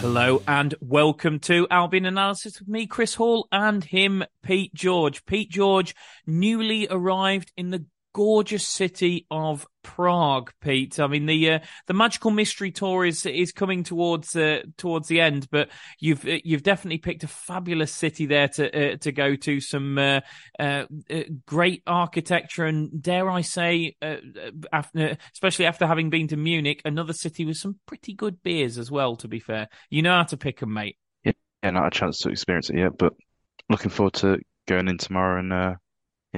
hello and welcome to Albion Analysis with me, Chris Hall, and him, Pete George. Pete George, newly arrived in the gorgeous city of Prague. Pete, I mean the uh, the magical mystery tour is is coming towards uh, towards the end, but you've uh, you've definitely picked a fabulous city there to uh, to go to. Some uh, uh, great architecture and dare I say, after, especially after having been to Munich, another city with some pretty good beers as well. To be fair, you know how to pick them, mate. Yeah, not had a chance to experience it yet, but looking forward to going in tomorrow and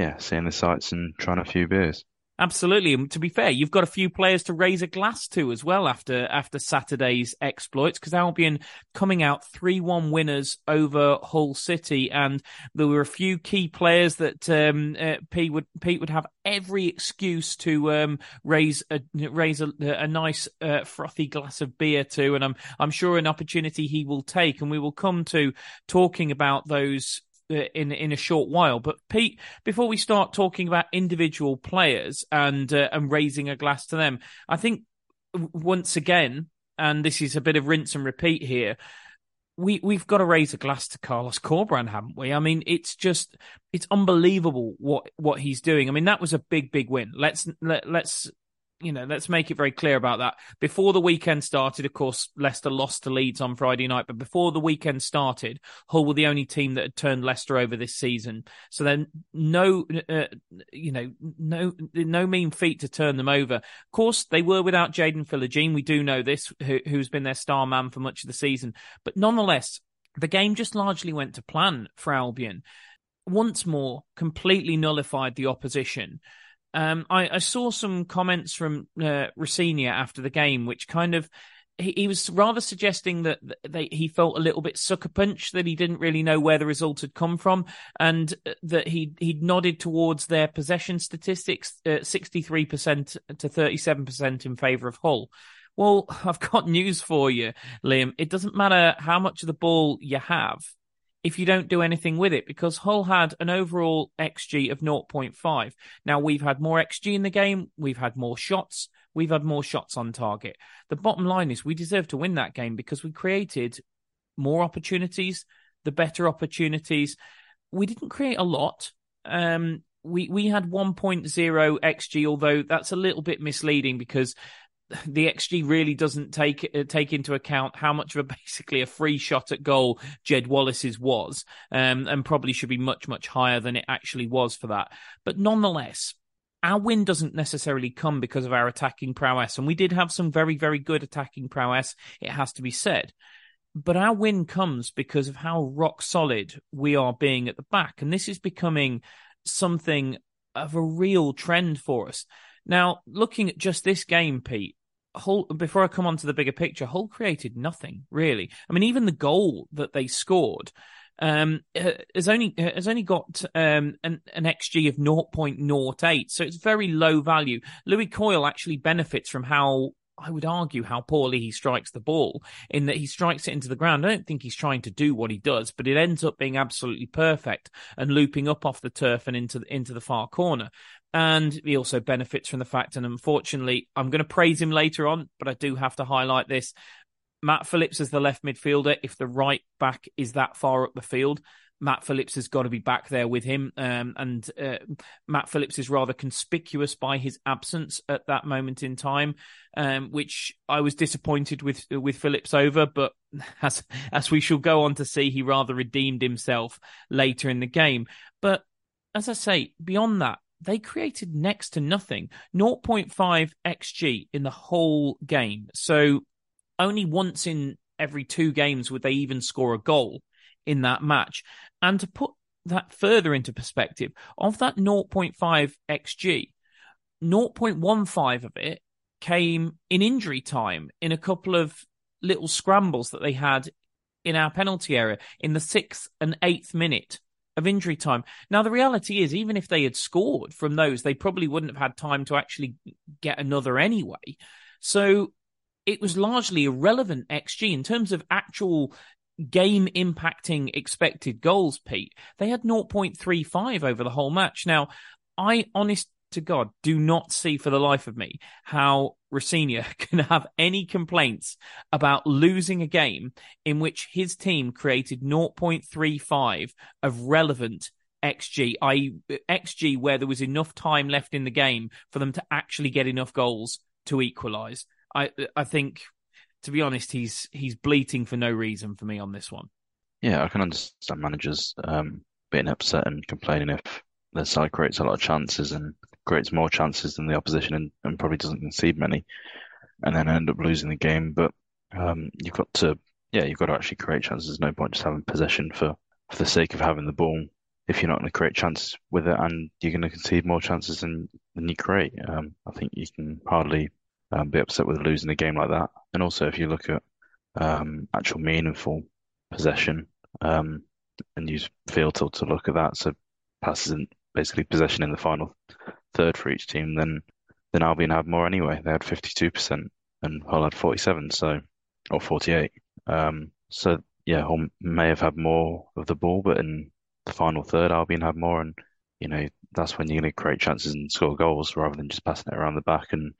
yeah, seeing the sights and trying a few beers. Absolutely. And to be fair, you've got a few players to raise a glass to as well after after Saturday's exploits because Albion coming out 3-1 winners over Hull City and there were a few key players that um, uh, Pete would Pete would have every excuse to um, raise a raise a, a nice uh, frothy glass of beer to and I'm I'm sure an opportunity he will take and we will come to talking about those in in a short while. But Pete, before we start talking about individual players and uh, and raising a glass to them, I think once again, and this is a bit of rinse and repeat here. We we've got to raise a glass to Carlos Corberan, haven't we? I mean, it's just it's unbelievable what what he's doing. I mean, that was a big big win. Let's let, let's you know, let's make it very clear about that. Before the weekend started, of course, Leicester lost to Leeds on Friday night, but before the weekend started, Hull were the only team that had turned Leicester over this season. So then, no, uh, you know, no, no mean feat to turn them over. Of course, they were without Jaden Philogene. We do know this, who, who's been their star man for much of the season. But nonetheless, the game just largely went to plan for Albion. Once more, completely nullified the opposition. Um, I, I, saw some comments from uh, after the game, which kind of he, he was rather suggesting that they, he felt a little bit sucker punch, that he didn't really know where the result had come from, and uh, that he he nodded towards their possession statistics, sixty three percent to thirty seven percent in favour of Hull. Well, I've got news for you, Liam. It doesn't matter how much of the ball you have if you don't do anything with it because Hull had an overall XG of 0.5. Now we've had more XG in the game, we've had more shots, we've had more shots on target. The bottom line is we deserve to win that game because we created more opportunities, the better opportunities. We didn't create a lot. Um, we we had 1.0 xg, although that's a little bit misleading because the XG really doesn't take uh, take into account how much of a basically a free shot at goal Jed Wallace's was, um, and probably should be much much higher than it actually was for that. But nonetheless, our win doesn't necessarily come because of our attacking prowess, and we did have some very very good attacking prowess. It has to be said. But our win comes because of how rock solid we are being at the back. And this is becoming something of a real trend for us. Now, looking at just this game, Pete, Hull, before I come on to the bigger picture, Hull created nothing really. I mean, even the goal that they scored um, has only has only got um, an, an xG of 0.08, so it's very low value. Lewie Coyle actually benefits from how I would argue how poorly he strikes the ball in that he strikes it into the ground. I don't think he's trying to do what he does, but it ends up being absolutely perfect and looping up off the turf and into the, into the far corner. And he also benefits from the fact, and unfortunately, I'm going to praise him later on, but I do have to highlight this. Matt Phillips as the left midfielder, if the right back is that far up the field, Matt Phillips has got to be back there with him. Um, and uh, Matt Phillips is rather conspicuous by his absence at that moment in time, um, which I was disappointed with with Phillips over. But as as we shall go on to see, he rather redeemed himself later in the game. But as I say, beyond that, they created next to nothing 0.5 xg in the whole game. So only once in every two games would they even score a goal in that match. And to put that further into perspective, of that 0.5 xg, 0.15 of it came in injury time in a couple of little scrambles that they had in our penalty area in the sixth and eighth minute of injury time. Now, the reality is, even if they had scored from those, they probably wouldn't have had time to actually get another anyway. So it was largely irrelevant XG in terms of actual game impacting expected goals, Pete, they had 0.35 over the whole match. Now, I honest to God do not see for the life of me how Rosenior can have any complaints about losing a game in which his team created 0.35 of relevant XG, i.e., XG where there was enough time left in the game for them to actually get enough goals to equalise. I I think to be honest, he's he's bleating for no reason for me on this one. Yeah, I can understand managers um, being upset and complaining if their side creates a lot of chances and creates more chances than the opposition and, and probably doesn't concede many, and then end up losing the game. But um, you've got to, yeah, you've got to actually create chances. There's no point just having possession for for the sake of having the ball if you're not going to create chances with it and you're going to concede more chances than, than you create. Um, I think you can hardly um, be upset with losing a game like that. And also, if you look at um, actual meaningful possession, um, and use field to, to look at that, so passes in basically possession in the final third for each team, then then Albion had more anyway. They had 52% and Hull had 47, so or 48. Um, so yeah, Hull may have had more of the ball, but in the final third, Albion had more, and you know that's when you're going to create chances and score goals rather than just passing it around the back and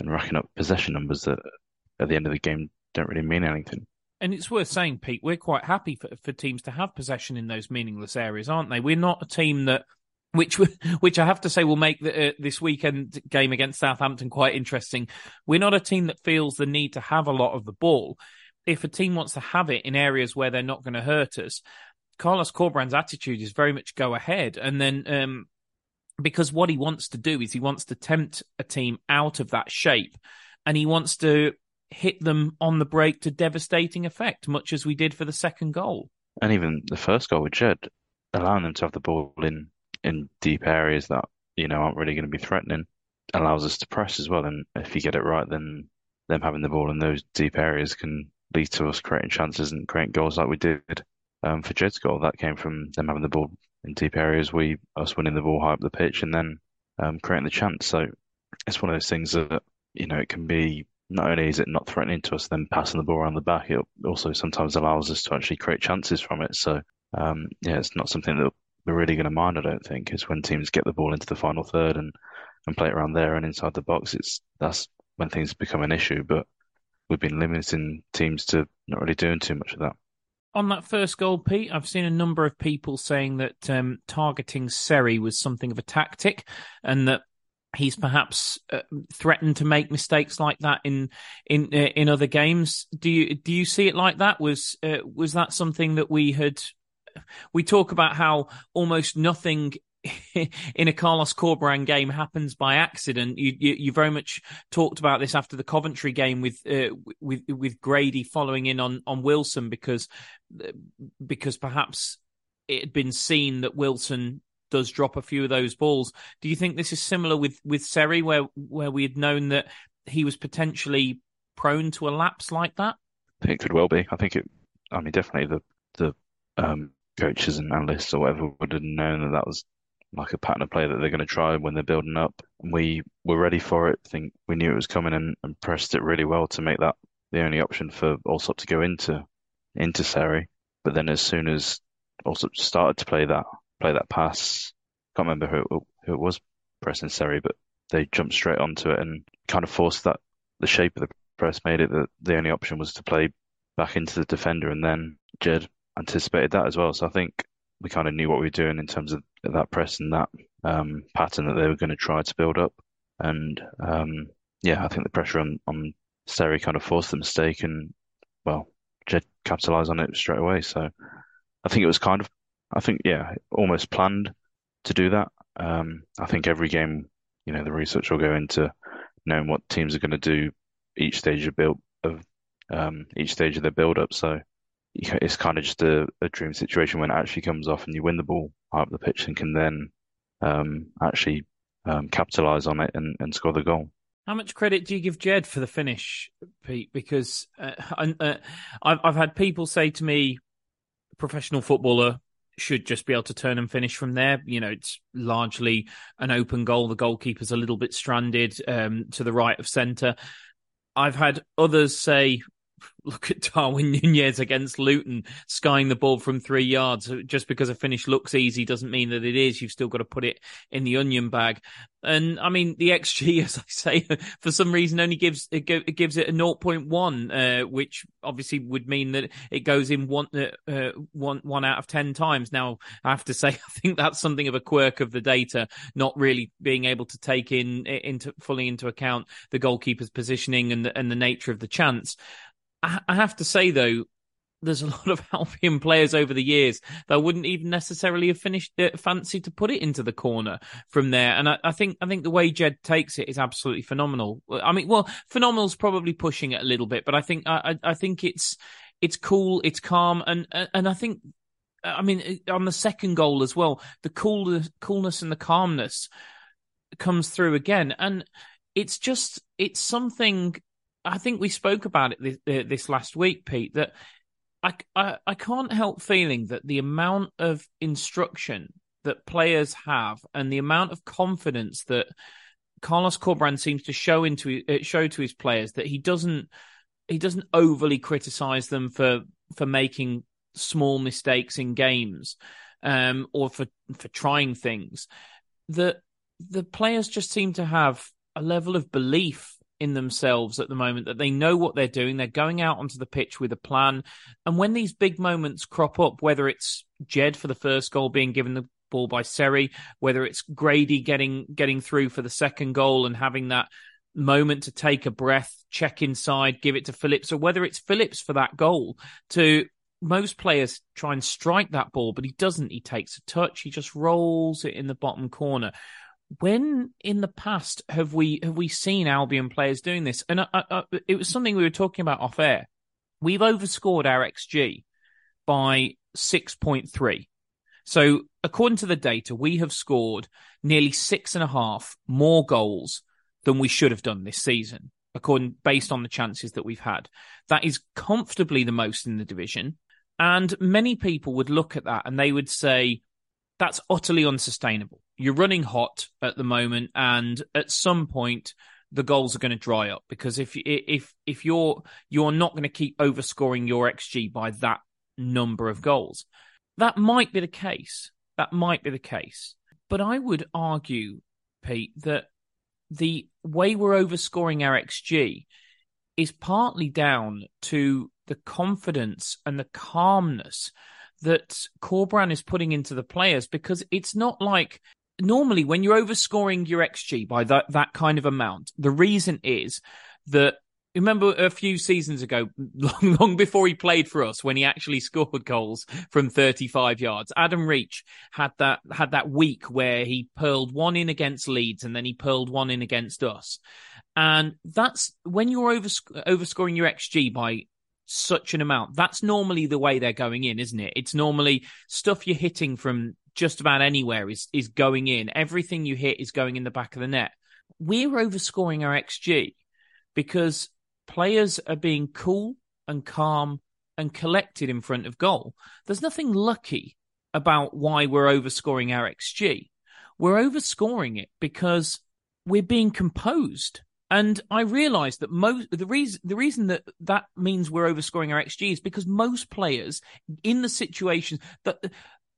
and racking up possession numbers that at the end of the game don't really mean anything. And it's worth saying, Pete, we're quite happy for, for teams to have possession in those meaningless areas, aren't they? We're not a team that, which which I have to say will make the, uh, this weekend game against Southampton quite interesting. We're not a team that feels the need to have a lot of the ball. If a team wants to have it in areas where they're not going to hurt us, Carlos Corberan's attitude is very much go ahead, and then um, because what he wants to do is he wants to tempt a team out of that shape and he wants to hit them on the break to devastating effect, much as we did for the second goal. And even the first goal with Jed, allowing them to have the ball in, in deep areas that, you know, aren't really going to be threatening, allows us to press as well. And if you get it right, then them having the ball in those deep areas can lead to us creating chances and creating goals like we did um, for Jed's goal. That came from them having the ball in deep areas, we us winning the ball high up the pitch and then um, creating the chance. So it's one of those things that you know it can be. Not only is it not threatening to us, then passing the ball around the back, it also sometimes allows us to actually create chances from it. So um, yeah, it's not something that we're really going to mind. I don't think is when teams get the ball into the final third and and play it around there and inside the box. It's that's when things become an issue. But we've been limiting teams to not really doing too much of that on that first goal, Pete, I've seen a number of people saying that um, targeting Seri was something of a tactic, and that he's perhaps uh, threatened to make mistakes like that in in uh, in other games. Do you do you see it like that? Was uh, was that something that we had? We talk about how almost nothing in a Carlos Corberan game happens by accident. You, you, you very much talked about this after the Coventry game with uh, with with Grady following in on on Wilson because because perhaps it had been seen that Wilson does drop a few of those balls. Do you think this is similar with with Seri, where where we had known that he was potentially prone to a lapse like that? It could well be. I think it. I mean, definitely the the um, coaches and analysts or whatever would have known that that was like a pattern of play that they're going to try when they're building up. We were ready for it. I think we knew it was coming and, and pressed it really well to make that the only option for Allsop to go into into Seri. But then as soon as Allsop started to play that play that pass, can't remember who who it was pressing Seri, but they jumped straight onto it and kind of forced that the shape of the press made it that the only option was to play back into the defender, and then Jed anticipated that as well. So I think we kind of knew what we were doing in terms of that press and that um, pattern that they were going to try to build up. And um, yeah, I think the pressure on on Seri kind of forced the mistake, and well, Jed capitalised on it straight away. So I think it was kind of, I think yeah, almost planned to do that. Um, I think every game, you know, the research will go into knowing what teams are going to do each stage of build of um, each stage of their build up. So it's kind of just a, a, dream situation when it actually comes off and you win the ball up the pitch and can then um, actually um, capitalize on it and, and, score the goal. How much credit do you give Jed for the finish, Pete? Because uh, uh, I've, I've had people say to me, professional footballer should just be able to turn and finish from there. You know, it's largely an open goal. The goalkeeper's a little bit stranded um, to the right of centre. I've had others say, look at Darwin Nunez against Luton, skying the ball from three yards. Just because a finish looks easy doesn't mean that it is. You've still got to put it in the onion bag. And I mean, the XG, as I say, for some reason only gives it, gives it a 0.1, uh, which obviously would mean that it goes in one, uh, uh, one, one out of 10 times. Now, I have to say, I think that's something of a quirk of the data, not really being able to take in into fully into account the goalkeeper's positioning and the, and the nature of the chance. I, have to say though, there's a lot of Albion players over the years that wouldn't even necessarily have finished fancy to put it into the corner from there. And I, I, think I think the way Jed takes it is absolutely phenomenal. I mean, well, phenomenal's probably pushing it a little bit, but I think I, I think it's it's cool, it's calm, and and I think. I mean, on the second goal as well, the coolness, coolness and the calmness comes through again, and it's just it's something I think we spoke about it this, this last week, Pete, that I, I, I can't help feeling that the amount of instruction that players have and the amount of confidence that Carlos Corberán seems to show into uh, show to his players that he doesn't he doesn't overly criticize them for for making small mistakes in games um, or for for trying things that the players just seem to have a level of belief in themselves at the moment that they know what they're doing. They're going out onto the pitch with a plan. And when these big moments crop up, whether it's Jed for the first goal being given the ball by Seri, whether it's Grady getting getting through for the second goal and having that moment to take a breath, check inside, give it to Phillips, or whether it's Phillips for that goal to most players try and strike that ball, but he doesn't. He takes a touch, he just rolls it in the bottom corner when in the past have we have we seen Albion players doing this? And I, I, it was something we were talking about off air. We've overscored our XG by six point three. So according to the data, we have scored nearly six and a half more goals than we should have done this season, according based on the chances that we've had. That is comfortably the most in the division. And many people would look at that and they would say, that's utterly unsustainable. You're running hot at the moment, and at some point, the goals are going to dry up because if if if you're you're not going to keep overscoring your xG by that number of goals, that might be the case. That might be the case. But I would argue, Pete, that the way we're overscoring our xG is partly down to the confidence and the calmness that Corberán is putting into the players because it's not like normally when you're overscoring your XG by that, that kind of amount, the reason is that remember a few seasons ago, long, long before he played for us, when he actually scored goals from 35 yards, Adam Reach had that, had that week where he pearled one in against Leeds and then he pearled one in against us. And that's when you're over, overscoring your XG by such an amount. That's normally the way they're going in, isn't it? It's normally stuff you're hitting from just about anywhere is is going in. Everything you hit is going in the back of the net. We're overscoring our XG because players are being cool and calm and collected in front of goal. There's nothing lucky about why we're overscoring our XG. We're overscoring it because we're being composed. And I realize that most the reason the reason that that means we're overscoring our XG is because most players in the situation that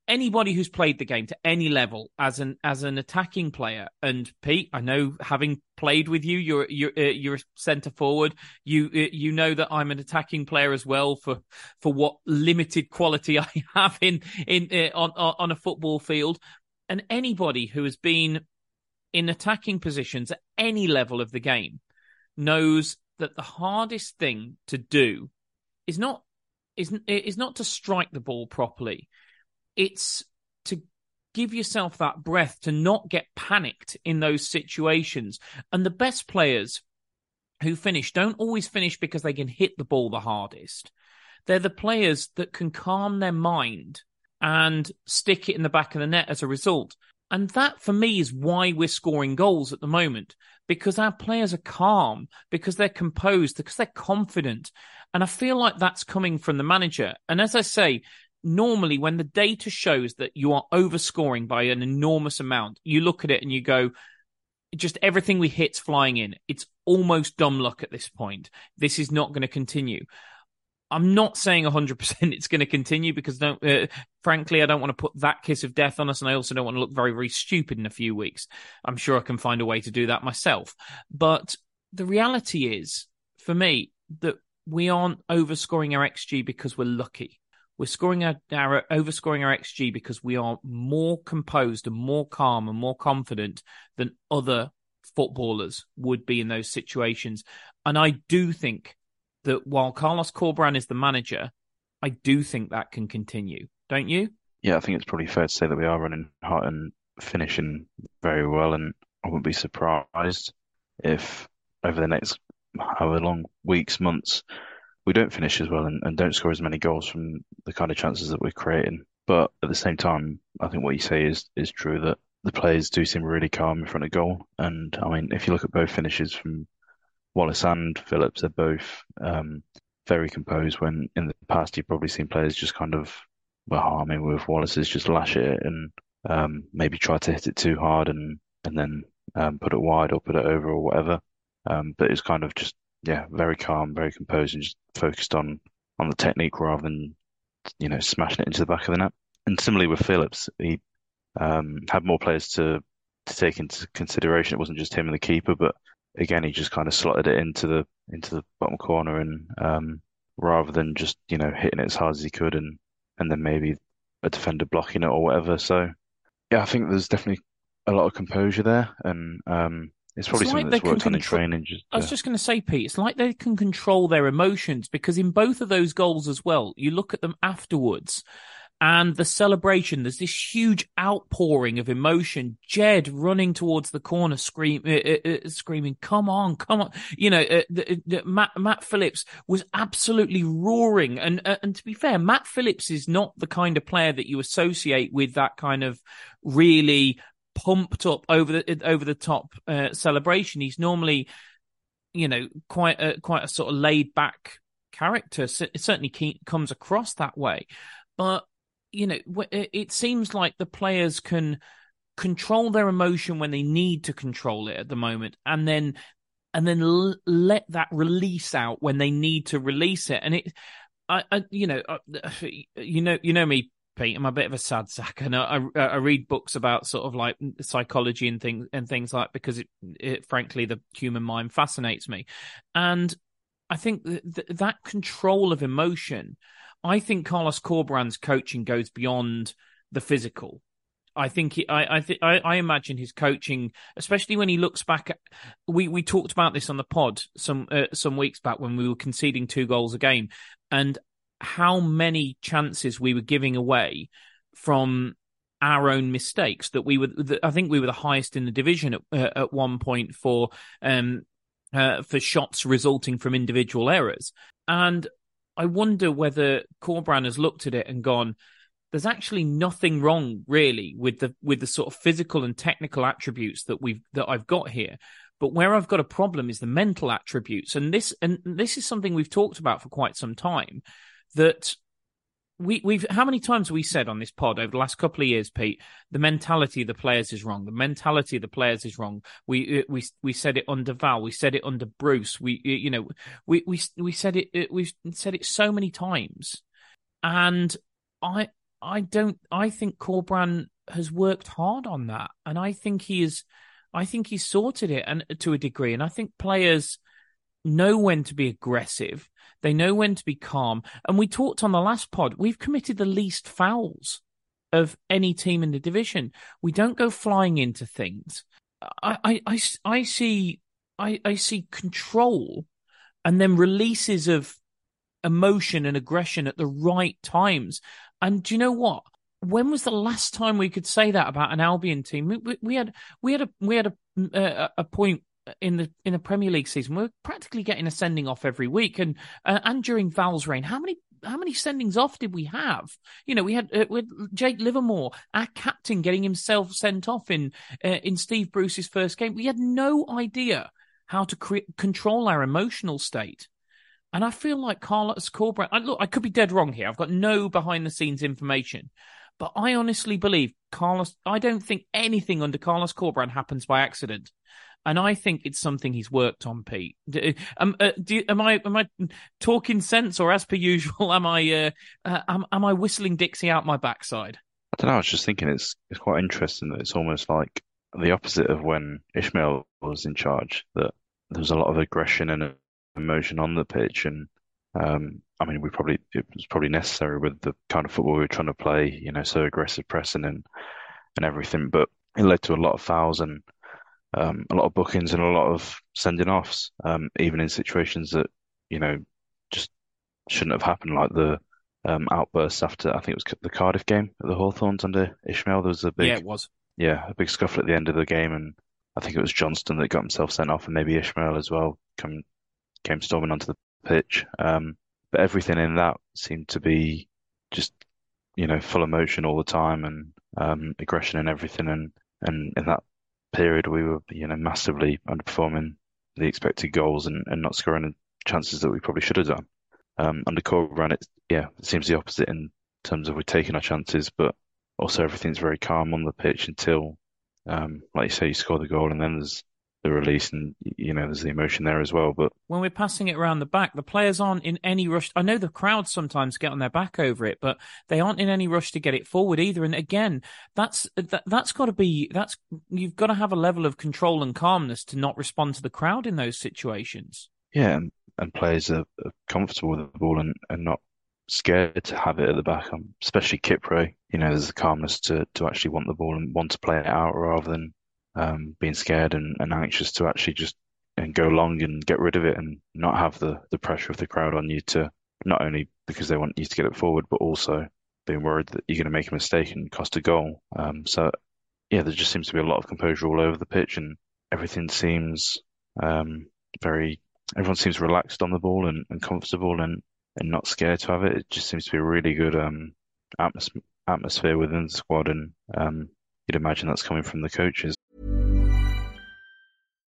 anybody who's played the game to any level as an as an attacking player. And Pete I know having played with you you're you're uh, you're a center forward. You uh, you know that I'm an attacking player as well for for what limited quality I have in in uh, on on a football field. And anybody who has been in attacking positions at any level of the game knows that the hardest thing to do is not is is not to strike the ball properly it's to give yourself that breath to not get panicked in those situations. And the best players who finish don't always finish because they can hit the ball the hardest. They're the players that can calm their mind and stick it in the back of the net as a result. And that for me is why we're scoring goals at the moment because our players are calm, because they're composed, because they're confident. And I feel like that's coming from the manager. And as I say, normally when the data shows that you are overscoring by an enormous amount, you look at it and you go, just everything we hit's flying in. It's almost dumb luck at this point. This is not going to continue. I'm not saying 100% it's going to continue because, don't, uh, frankly, I don't want to put that kiss of death on us, and I also don't want to look very, very stupid in a few weeks. I'm sure I can find a way to do that myself. But the reality is, for me, that we aren't overscoring our XG because we're lucky. We're scoring our, our overscoring our XG because we are more composed and more calm and more confident than other footballers would be in those situations. And I do think that while Carlos Corberán is the manager, I do think that can continue. Don't you? Yeah, I think it's probably fair to say that we are running hot and finishing very well, and I wouldn't be surprised if over the next however long weeks, months, we don't finish as well and, and don't score as many goals from the kind of chances that we're creating. But at the same time, I think what you say is is true that the players do seem really calm in front of goal. And I mean, if you look at both finishes from Wallace and Phillips, they're both um, very composed. When in the past you've probably seen players just kind of, well, I mean, with Wallace's just lash it and um, maybe try to hit it too hard and and then um, put it wide or put it over or whatever. Um, but it's kind of just yeah, very calm, very composed, and just focused on on the technique rather than you know smashing it into the back of the net. And similarly with Phillips, he um, had more players to to take into consideration. It wasn't just him and the keeper, but again, he just kind of slotted it into the into the bottom corner, and um, rather than just you know hitting it as hard as he could, and and then maybe a defender blocking it or whatever. So yeah, I think there's definitely a lot of composure there, and um, it's probably it's something like that's worked on in training. Just, I was just going to say, Pete, it's like they can control their emotions because in both of those goals as well, you look at them afterwards and the celebration, there's this huge outpouring of emotion. Jed running towards the corner, scream, uh, uh, uh screaming, "Come on, come on!" You know, uh, the, the, Matt, Matt Phillips was absolutely roaring. And uh, and to be fair, Matt Phillips is not the kind of player that you associate with that kind of really pumped up over the over the top uh, celebration. He's normally, you know, quite a quite a sort of laid back character. So It certainly comes across that way, but you know, it seems like the players can control their emotion when they need to control it at the moment, and then and then l- let that release out when they need to release it. And it, I, I you know, uh, you know, you know me, Pete. I'm a bit of a sad sack, and I, I, I read books about sort of like psychology and things and things like because it, it frankly the human mind fascinates me, and I think that, that control of emotion. I think Carlos Corberán's coaching goes beyond the physical. I think he, I I, th- I, I imagine his coaching, especially when he looks back. At, we we talked about this on the pod some uh, some weeks back when we were conceding two goals a game, and how many chances we were giving away from our own mistakes that we were I think we were the highest in the division at, uh, at one point for um uh, for shots resulting from individual errors and I wonder whether Corberán has looked at it and gone there's actually nothing wrong really with the with the sort of physical and technical attributes that we've that I've got here. But where I've got a problem is the mental attributes, and this and this is something we've talked about for quite some time. That we, we've how many times we said on this pod over the last couple of years, Pete? The mentality of the players is wrong. The mentality of the players is wrong. We uh, we we said it under Val. We said it under Bruce. We you know we we we said it. Uh, we've said it so many times, and I I don't. I think Corberán has worked hard on that, and I think he is. I think he's sorted it, and to a degree, and I think players know when to be aggressive they know when to be calm. And we talked on the last pod, we've committed the least fouls of any team in the division. We don't go flying into things. I, I, I, I see, I, I see control and then releases of emotion and aggression at the right times. And do you know what? When was the last time we could say that about an Albion team? We, we had we had a we had a, mm, uh, a, a point in the in the Premier League season, we're practically getting a sending off every week, and uh, and during Val's reign, how many how many sendings off did we have? You know, we had uh, with Jake Livermore, our captain, getting himself sent off in uh, in Steve Bruce's first game. We had no idea how to cre- control our emotional state. And I feel like Carlos Corberán. I, look, I could be dead wrong here. I've got no behind the scenes information, but I honestly believe Carlos. I don't think anything under Carlos Corberán happens by accident and I think it's something he's worked on. Pete, um, uh, you, am I am I talking sense, or as per usual, am I uh, uh, am, am I whistling Dixie out my backside? I don't know. I was just thinking it's it's quite interesting that it's almost like the opposite of when Ismaël was in charge. That there was a lot of aggression and emotion on the pitch, and um, I mean, we probably it was probably necessary with the kind of football we were trying to play. You know, so aggressive pressing and and everything, but it led to a lot of fouls and um, a lot of bookings and a lot of sending offs, um, even in situations that you know just shouldn't have happened, like the um, outbursts after I think it was the Cardiff game at the Hawthorns under Ismaël. There was a big yeah, it was yeah a big scuffle at the end of the game, and I think it was Johnston that got himself sent off, and maybe Ismaël as well come came storming onto the pitch. Um, but everything in that seemed to be just you know full emotion all the time and um, aggression and everything, and and in that period we were you know massively underperforming the expected goals and, and not scoring the chances that we probably should have done. Um, under Corberán, it yeah, it seems the opposite in terms of we're taking our chances, but also everything's very calm on the pitch until, um, like you say, you score the goal and then there's the release and you know there's the emotion there as well but when we're passing it around the back the players aren't in any rush. I know the crowd sometimes get on their back over it but they aren't in any rush to get it forward either. And again that's that, that's got to be that's you've got to have a level of control and calmness to not respond to the crowd in those situations. Yeah and, and players are, are comfortable with the ball and, and not scared to have it at the back um, especially Kipre. You know there's a calmness to to actually want the ball and want to play it out rather than um, being scared and, and anxious to actually just and go long and get rid of it and not have the, the pressure of the crowd on you to not only because they want you to get it forward, but also being worried that you're going to make a mistake and cost a goal. Um, so yeah, there just seems to be a lot of composure all over the pitch and everything seems um, very, everyone seems relaxed on the ball and, and comfortable and, and not scared to have it. It just seems to be a really good um, atmos- atmosphere within the squad and um, you'd imagine that's coming from the coaches.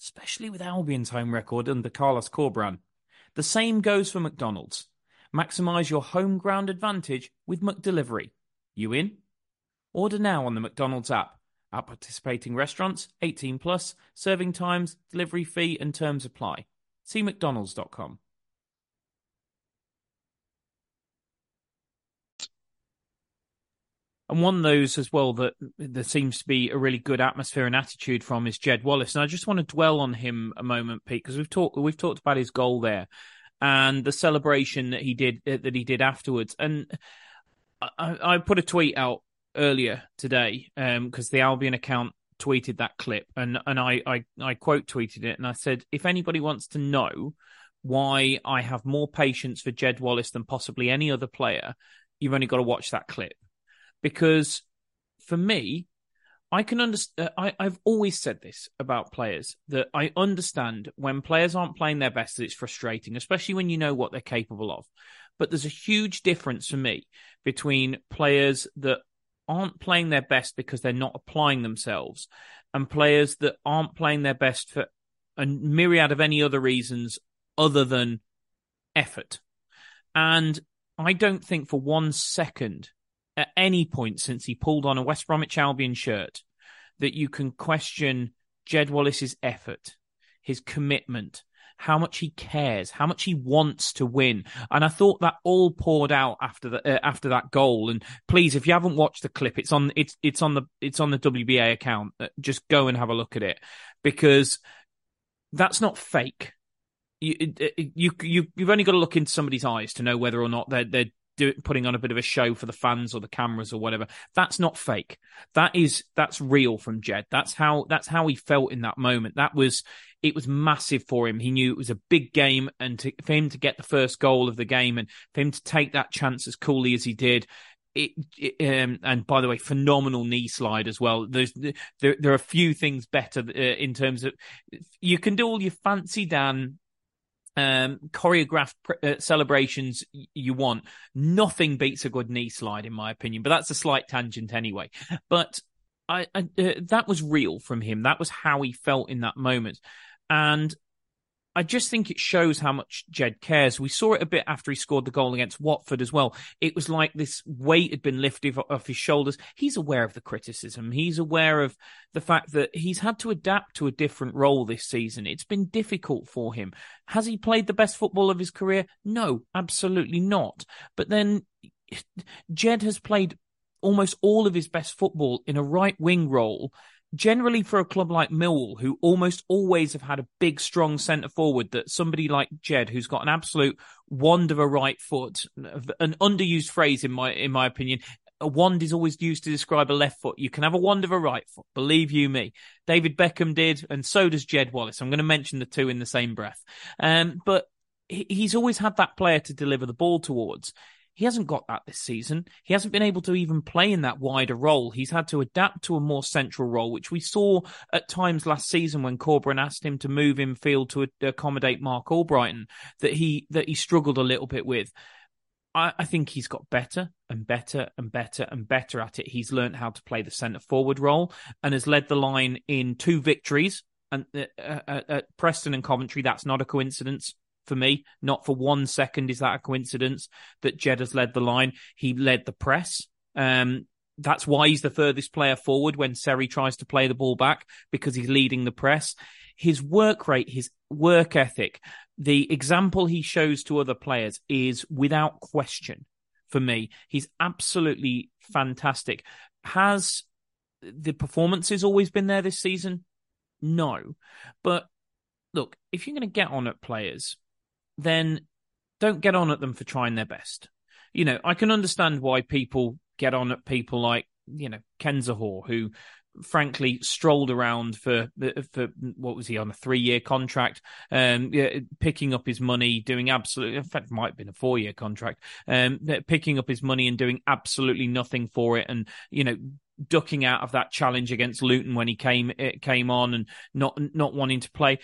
especially with Albion's home record under Carlos Corberán. The same goes for McDonald's. Maximise your home ground advantage with McDelivery. You in? Order now on the McDonald's app. At participating restaurants, 18 plus, serving times, delivery fee and terms apply. See mcdonalds.com. And one of those as well that there seems to be a really good atmosphere and attitude from is Jed Wallace. And I just want to dwell on him a moment, Pete, because we've talked we've talked about his goal there and the celebration that he did that he did afterwards. And I, I put a tweet out earlier today because um, the Albion account tweeted that clip, and and I, I I quote tweeted it, and I said, if anybody wants to know why I have more patience for Jed Wallace than possibly any other player, you've only got to watch that clip because for me, I can understand. Uh, I, I've always said this about players that I understand when players aren't playing their best, that it's frustrating, especially when you know what they're capable of. But there's a huge difference for me between players that aren't playing their best because they're not applying themselves and players that aren't playing their best for a myriad of any other reasons other than effort. And I don't think for one second at any point since he pulled on a West Bromwich Albion shirt that you can question Jed Wallace's effort, his commitment, how much he cares, how much he wants to win. And I thought that all poured out after the uh, after that goal. And please, if you haven't watched the clip, it's on it's it's on the it's on the WBA account. Uh, just go and have a look at it because that's not fake. You, you you you've only got to look into somebody's eyes to know whether or not they're they're do, putting on a bit of a show for the fans or the cameras or whatever. That's not fake. That is that's real from Jed. That's how that's how he felt in that moment. That was it was massive for him. He knew it was a big game, and to, for him to get the first goal of the game and for him to take that chance as coolly as he did. It, it, um, and by the way, phenomenal knee slide as well. There's there, there are a few things better uh, in terms of you can do all your fancy Dan um, choreographed uh, celebrations you want. Nothing beats a good knee slide, in my opinion. But that's a slight tangent anyway. But I, I uh, that was real from him. That was how he felt in that moment, and I just think it shows how much Jed cares. We saw it a bit after he scored the goal against Watford as well. It was like this weight had been lifted off his shoulders. He's aware of the criticism. He's aware of the fact that he's had to adapt to a different role this season. It's been difficult for him. Has he played the best football of his career? No, absolutely not. But then Jed has played almost all of his best football in a right wing role generally for a club like Millwall, who almost always have had a big, strong centre forward, that somebody like Jed, who's got an absolute wand of a right foot, an underused phrase in my in my opinion. A wand is always used to describe a left foot. You can have a wand of a right foot, believe you me. David Beckham did, and so does Jed Wallace. I'm going to mention the two in the same breath. Um, but he's always had that player to deliver the ball towards. He hasn't got that this season. He hasn't been able to even play in that wider role. He's had to adapt to a more central role, which we saw at times last season when Corberan asked him to move in field to accommodate Marc Albrighton, that he that he struggled a little bit with. I, I think he's got better and better and better and better at it. He's learned how to play the centre forward role and has led the line in two victories and uh, uh, at Preston and Coventry. That's not a coincidence for me. Not for one second is that a coincidence that Jed has led the line. He led the press. Um, that's why he's the furthest player forward when Seri tries to play the ball back because he's leading the press. His work rate, his work ethic, the example he shows to other players is without question for me. He's absolutely fantastic. Has the performances always been there this season? No. But look, if you're going to get on at players, then don't get on at them for trying their best. You know, I can understand why people get on at people like, you know, Ken Zohore, who frankly strolled around for for what was he on a three year contract, um, picking up his money, doing absolutely. In fact, might have been a four year contract, um, picking up his money and doing absolutely nothing for it, and you know ducking out of that challenge against Luton when he came came on and not not wanting to play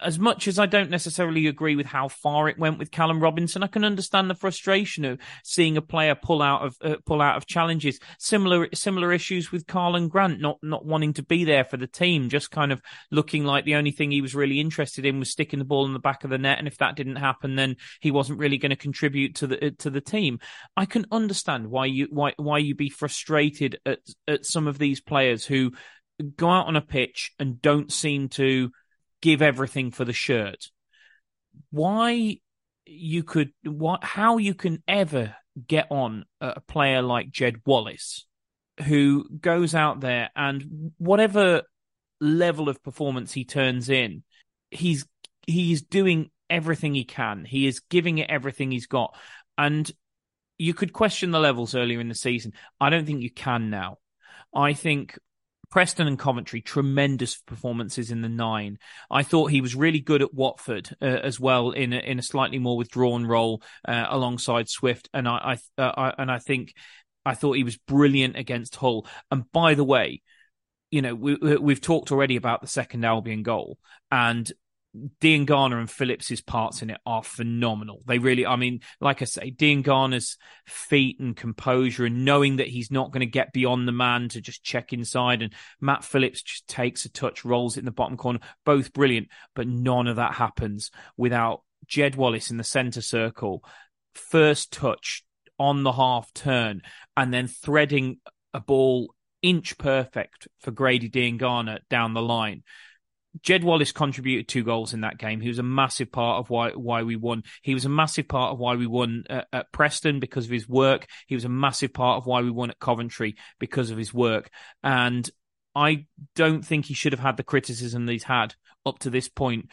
as much as I don't necessarily agree with how far it went with Callum Robinson, I can understand the frustration of seeing a player pull out of uh, pull out of challenges. Similar similar issues with Karlan Grant not not wanting to be there for the team, just kind of looking like the only thing he was really interested in was sticking the ball in the back of the net, and if that didn't happen, then he wasn't really going to contribute to the uh, to the team. I can understand why you why why you be frustrated at at some of these players who go out on a pitch and don't seem to give everything for the shirt. Why you could what how you can ever get on a player like Jed Wallace who goes out there and whatever level of performance he turns in, he's he's doing everything he can. He is giving it everything he's got. And you could question the levels earlier in the season. I don't think you can now. I think Preston and Coventry, tremendous performances in the nine. I thought he was really good at Watford uh, as well in a, in a slightly more withdrawn role uh, alongside Swift, and I, I, uh, I, and I think I thought he was brilliant against Hull. And by the way, you know we, we've talked already about the second Albion goal, and Diangana and Phillips's parts in it are phenomenal. They really, I mean, like I say, Diangana's feet and composure and knowing that he's not going to get beyond the man to just check inside. And Matt Phillips just takes a touch, rolls it in the bottom corner. Both brilliant, but none of that happens without Jed Wallace in the centre circle. First touch on the half turn and then threading a ball inch perfect for Grady Diangana down the line. Jed Wallace contributed two goals in that game. He was a massive part of why why we won. He was a massive part of why we won at, at, Preston because of his work. He was a massive part of why we won at Coventry because of his work. And I don't think he should have had the criticism that he's had up to this point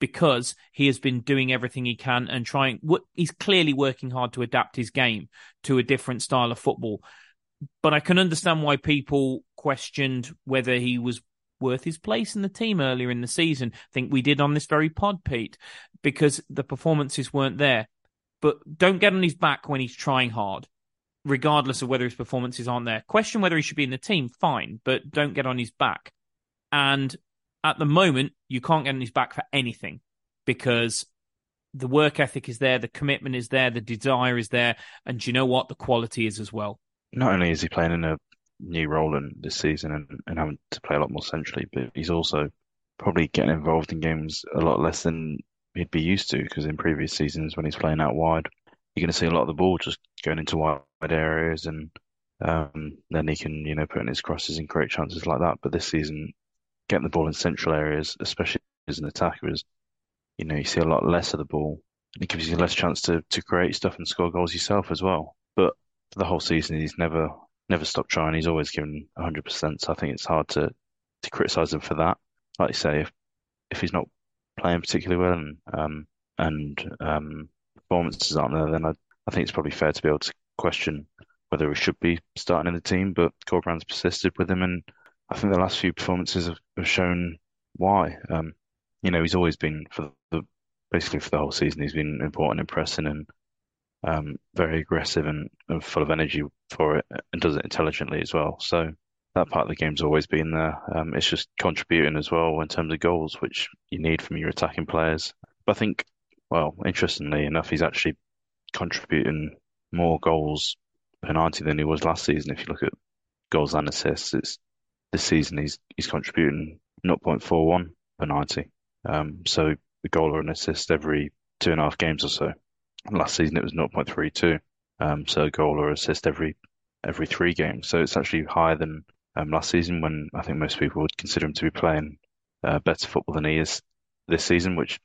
because he has been doing everything he can and trying. He's clearly working hard to adapt his game to a different style of football. But I can understand why people questioned whether he was worth his place in the team earlier in the season. I think we did on this very pod, Pete, because the performances weren't there. But don't get on his back when he's trying hard, regardless of whether his performances aren't there. Question whether he should be in the team, fine, but don't get on his back. And at the moment, you can't get on his back for anything because the work ethic is there, the commitment is there, the desire is there, and you know what? The quality is as well. Not only is he playing in a new role in this season and, and having to play a lot more centrally, but he's also probably getting involved in games a lot less than he'd be used to because in previous seasons when he's playing out wide, you're going to see a lot of the ball just going into wide areas and um, then he can, you know, put in his crosses and create chances like that. But this season, getting the ball in central areas, especially as an attacker, is, you know, you see a lot less of the ball. And it gives you less chance to, to create stuff and score goals yourself as well. But for the whole season, he's never never stopped trying. He's always given 100%. So I think it's hard to, to criticise him for that. Like you say, if if he's not playing particularly well and um, and um, performances aren't there, then I, I think it's probably fair to be able to question whether he should be starting in the team. But Corberan's persisted with him, and I think the last few performances have, have shown why. Um, you know, he's always been for the basically for the whole season. He's been important in pressing and um, very aggressive and, and, full of energy for it, and does it intelligently as well. So that part of the game's always been there. Um, it's just contributing as well in terms of goals, which you need from your attacking players. But I think, well, interestingly enough, he's actually contributing more goals per 90 than he was last season. If you look at goals and assists, it's this season he's he's contributing 0.41 per 90. Um, so a goal or an assist every two and a half games or so. Last season it was 0.32, um, so goal or assist every every three games. So it's actually higher than um, last season when I think most people would consider him to be playing uh, better football than he is this season, which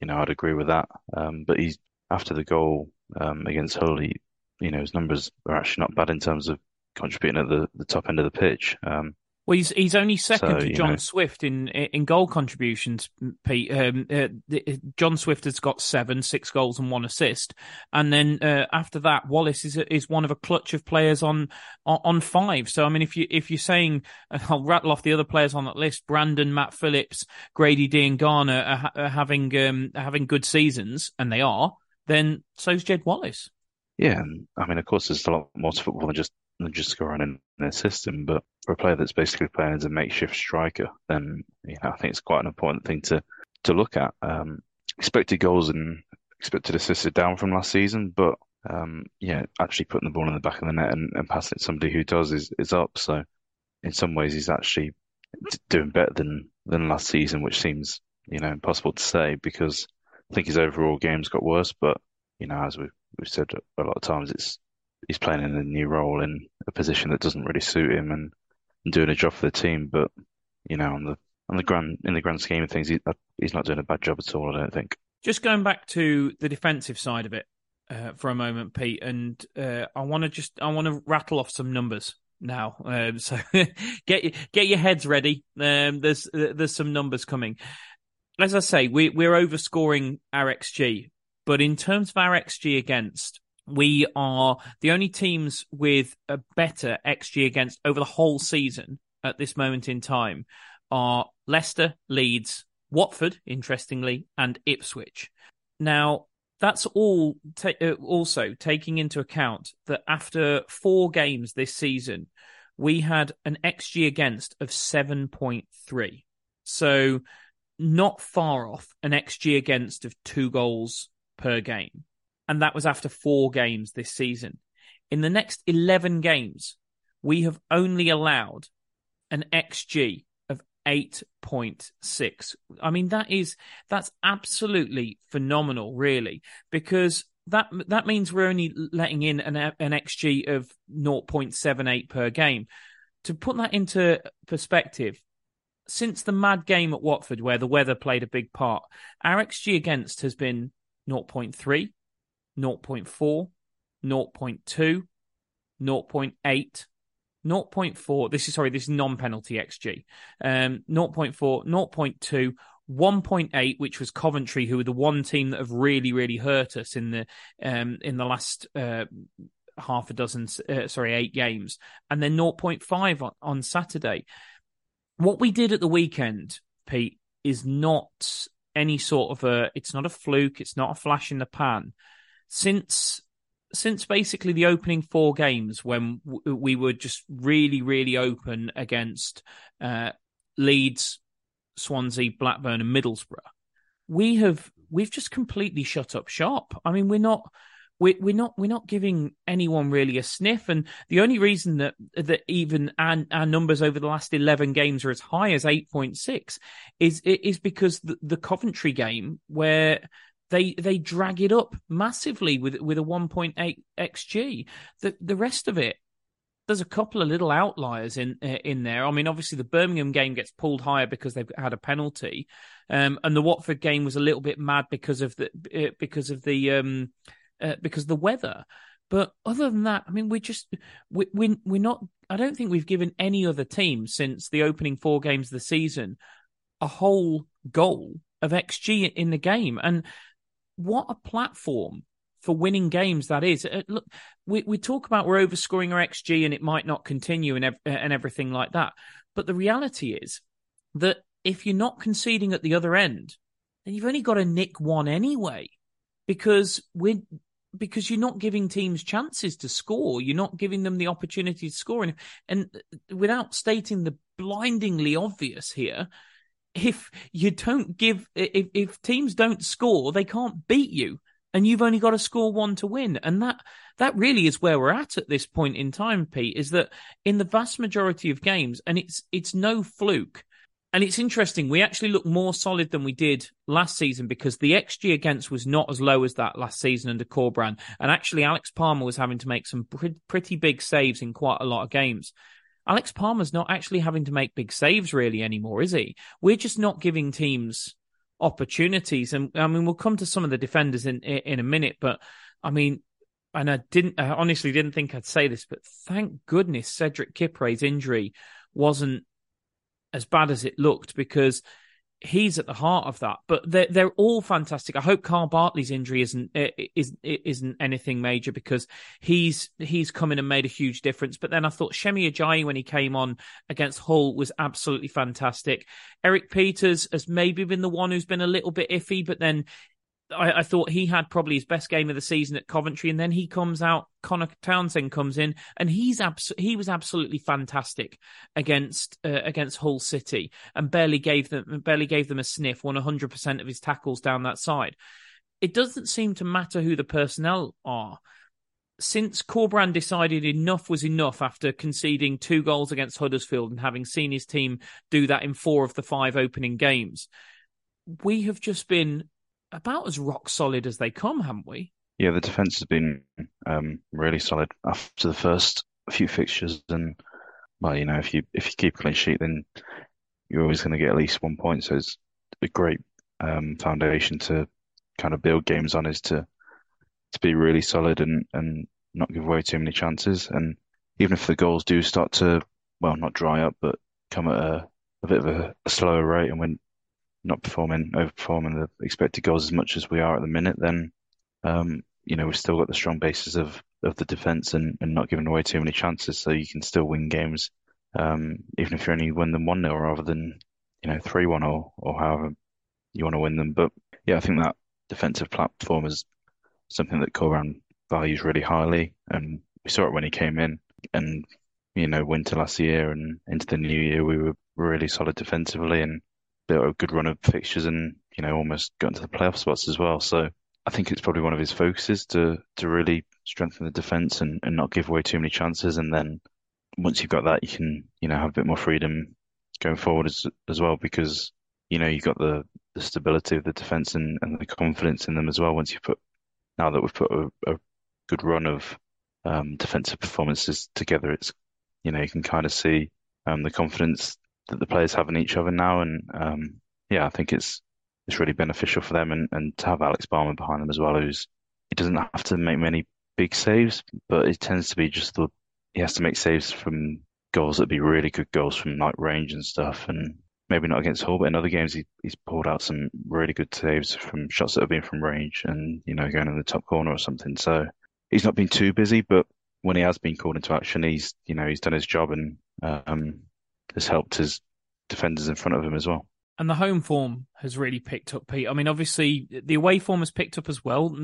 you know I'd agree with that. Um, but he's after the goal um, against Hull, he, you know his numbers are actually not bad in terms of contributing at the, the top end of the pitch. Um, well, he's he's only second so, to John know. Swift in in goal contributions. Pete, um, uh, John Swift has got seven, six goals and one assist, and then uh, after that, Wallace is is one of a clutch of players on, on, on five. So I mean, if you if you're saying, I'll rattle off the other players on that list: Brandon, Matt Phillips, Grady Diangana are, are having um, are having good seasons, and they are. Then so's Jed Wallace. Yeah, I mean, of course, there's a lot more to football than just just scoring in their system. But for a player that's basically playing as a makeshift striker, then you know, I think it's quite an important thing to to look at. Um, expected goals and expected assists are down from last season, but um, yeah, actually putting the ball in the back of the net and, and passing it to somebody who does is, is up. So in some ways, he's actually doing better than than last season, which seems you know impossible to say because I think his overall games got worse. But you know, as we've we've said a lot of times, it's he's playing in a new role in a position that doesn't really suit him and, and doing a job for the team. But you know, on the on the grand in the grand scheme of things, he, uh, he's not doing a bad job at all. I don't think. Just going back to the defensive side of it uh, for a moment, Pete, and uh, I want to just I want to rattle off some numbers now. Um, so get get your heads ready. Um, there's there's some numbers coming. As I say, we we're overscoring our XG, but in terms of our XG against, we are the only teams with a better XG against over the whole season at this moment in time are Leicester, Leeds, Watford, interestingly, and Ipswich. Now, that's all ta- uh, also taking into account that after four games this season, we had an XG against of 7.3. So, not far off an XG against of two goals per game. And that was after four games this season. In the next 11 games, we have only allowed an XG of 8.6. I mean, that is, that's absolutely phenomenal, really, because that, that means we're only letting in an, an XG of 0.78 per game. To put that into perspective, since the mad game at Watford, where the weather played a big part, our XG against has been 0.3, 0.4, 0.2, 0.8, 0.4. This is sorry, this is non-penalty XG. Um, 0.4, 0.2, 1.8, which was Coventry, who were the one team that have really, really hurt us in the um, in the last uh, half a dozen, uh, sorry, eight games, and then 0.5 on, on Saturday. What we did at the weekend, Pete, is not any sort of a. It's not a fluke. It's not a flash in the pan. Since since basically the opening four games when w- we were just really, really open against uh, Leeds, Swansea, Blackburn, and Middlesbrough, we have we've just completely shut up shop. I mean, we're not we're, we're not we're not giving anyone really a sniff, and the only reason that that even our, our numbers over the last eleven games are as high as eight point six is is because the, the Coventry game where they they drag it up massively with with a 1.8 xg. The the rest of it, there's a couple of little outliers in in there. I mean, obviously the Birmingham game gets pulled higher because they've had a penalty, um, and the Watford game was a little bit mad because of the uh, because of the um, uh, because of the weather. But other than that, I mean, we're just we we we're not. I don't think we've given any other team since the opening four games of the season a whole goal of xG in the game, and what a platform for winning games that is. Uh, look, we, we talk about we're overscoring our XG and it might not continue and, ev- and everything like that. But the reality is that if you're not conceding at the other end, then you've only got to nick one anyway, because we're because you're not giving teams chances to score. You're not giving them the opportunity to score, and and without stating the blindingly obvious here, if you don't give if, if teams don't score, they can't beat you, and you've only got to score one to win, and that that really is where we're at at this point in time. Pete is that in the vast majority of games, and it's it's no fluke. And it's interesting. We actually look more solid than we did last season because the XG against was not as low as that last season under Corberán. And actually, Alex Palmer was having to make some pretty big saves in quite a lot of games. Alex Palmer's not actually having to make big saves really anymore, is he? We're just not giving teams opportunities. And I mean, we'll come to some of the defenders in in a minute, but I mean, and I didn't, I honestly didn't think I'd say this, but thank goodness Cedric Kipre's injury wasn't as bad as it looked because he's at the heart of that. But they're they're all fantastic. I hope Kyle Bartley's injury isn't is isn't anything major because he's he's come in and made a huge difference. But then I thought Semi Ajayi when he came on against Hull was absolutely fantastic. Erik Pieters has maybe been the one who's been a little bit iffy, but then I, I, thought he had probably his best game of the season at Coventry, and then he comes out. Connor Townsend comes in, and he's abs- he was absolutely fantastic against uh, against Hull City, and barely gave them barely gave them a sniff. Won 100 percent of his tackles down that side. It doesn't seem to matter who the personnel are. Since Corberan decided enough was enough after conceding two goals against Huddersfield and having seen his team do that in four of the five opening games, we have just been about as rock solid as they come, haven't we? Yeah, the defense has been um, really solid after the first few fixtures, and well, you know, if you if you keep a clean sheet, then you're always going to get at least one point. So it's a great um, foundation to kind of build games on is to to be really solid and and not give away too many chances. And even if the goals do start to, well, not dry up, but come at a, a bit of a, a slower rate and we're not performing, overperforming the expected goals as much as we are at the minute, then, um, you know, we've still got the strong basis of, of the defence and, and not giving away too many chances. So you can still win games, um, even if you only win them 1 0 rather than, you know, 3 1 or, or however you want to win them. But yeah, I think that defensive platform is something that Corberan values really highly. And we saw it when he came in and, you know, winter last year and into the new year, we were really solid defensively and built a good run of fixtures and, you know, almost got into the playoff spots as well. So I think it's probably one of his focuses to, to really strengthen the defence and, and not give away too many chances. And then once you've got that, you can, you know, have a bit more freedom going forward as, as well because, you know, you've got the, the stability of the defence and, and the confidence in them as well. Once you put, now that we've put a, a good run of um, defensive performances together, it's, you know, you can kind of see um, the confidence that the players have in each other now. And um, yeah, I think it's, it's really beneficial for them and, and to have Alex Palmer behind them as well, who's, he doesn't have to make many big saves, but it tends to be just the, he has to make saves from goals that be really good goals from like range and stuff. And maybe not against Hull, but in other games he, he's pulled out some really good saves from shots that have been from range and, you know, going in the top corner or something. So he's not been too busy, but when he has been called into action, he's, you know, he's done his job and um, has helped his defenders in front of him as well. And the home form has really picked up, Pete. I mean, obviously the away form has picked up as well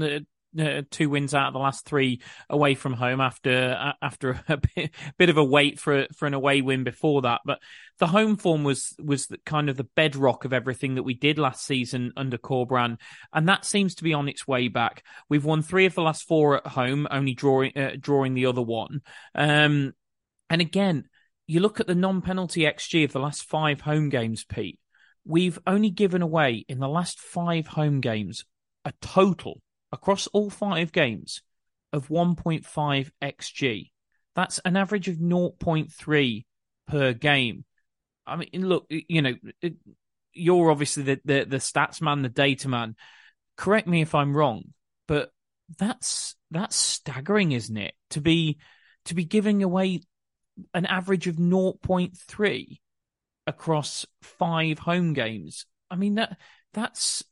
uh, two wins out of the last three away from home after uh, after a bit, bit, of a wait for for an away win before that. But the home form was was the, kind of the bedrock of everything that we did last season under Corberan, and that seems to be on its way back. We've won three of the last four at home, only drawing uh, drawing the other one. Um, and again, you look at the non-penalty xG of the last five home games, Pete. We've only given away in the last five home games a total across all five games of 1.5 xg. That's an average of 0.3 per game. I mean, look, you know, you're obviously the, the, the stats man, the data man. Correct me if I'm wrong, but that's that's staggering, isn't it? To be to be giving away an average of 0.3 across five home games. I mean that that's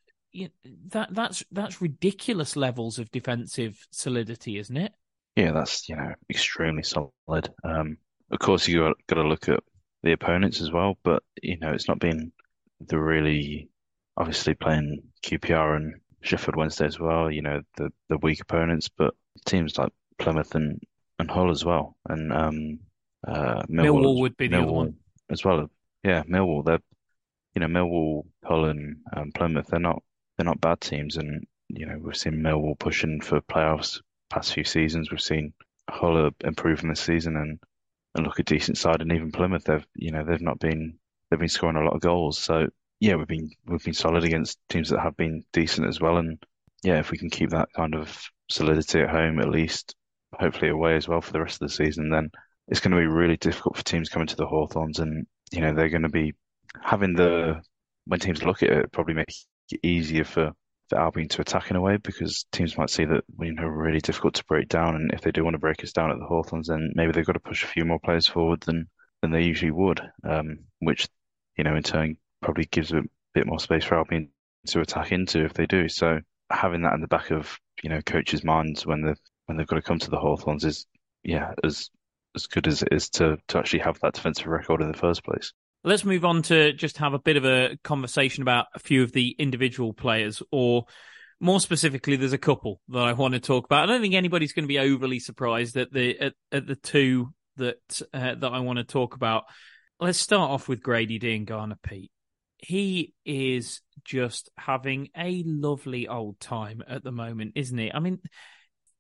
that that's that's ridiculous levels of defensive solidity, isn't it? Yeah, that's you know extremely solid. Um, of course, you got, got to look at the opponents as well, but you know it's not been the really obviously playing QPR and Sheffield Wednesday as well. You know the the weak opponents, but teams like Plymouth and and Hull as well, and um, uh, Millwall, Millwall would be the Millwall other one as well. Yeah, Millwall. They're you know Millwall, Hull, and um, Plymouth. They're not they're not bad teams, and you know we've seen Millwall pushing for playoffs past few seasons. We've seen Hull improving this season and and look a decent side, and even Plymouth they've you know they've not been they've been scoring a lot of goals. So yeah, we've been we've been solid against teams that have been decent as well, and yeah, if we can keep that kind of solidity at home at least, hopefully away as well for the rest of the season, then it's going to be really difficult for teams coming to the Hawthorns, and you know they're going to be having the when teams look at it, probably make it easier for, for Albion to attack in a way because teams might see that you know really difficult to break down, and if they do want to break us down at the Hawthorns, then maybe they've got to push a few more players forward than than they usually would, um, which you know in turn probably gives a bit more space for Albion to attack into if they do. So having that in the back of you know coaches' minds when they when they've got to come to the Hawthorns is yeah as as good as it is to to actually have that defensive record in the first place. Let's move on to just have a bit of a conversation about a few of the individual players, or more specifically, there's a couple that I want to talk about. I don't think anybody's going to be overly surprised at the at, at the two that uh, that I want to talk about. Let's start off with Grady Diangana, Pete. He is just having a lovely old time at the moment, isn't he? I mean,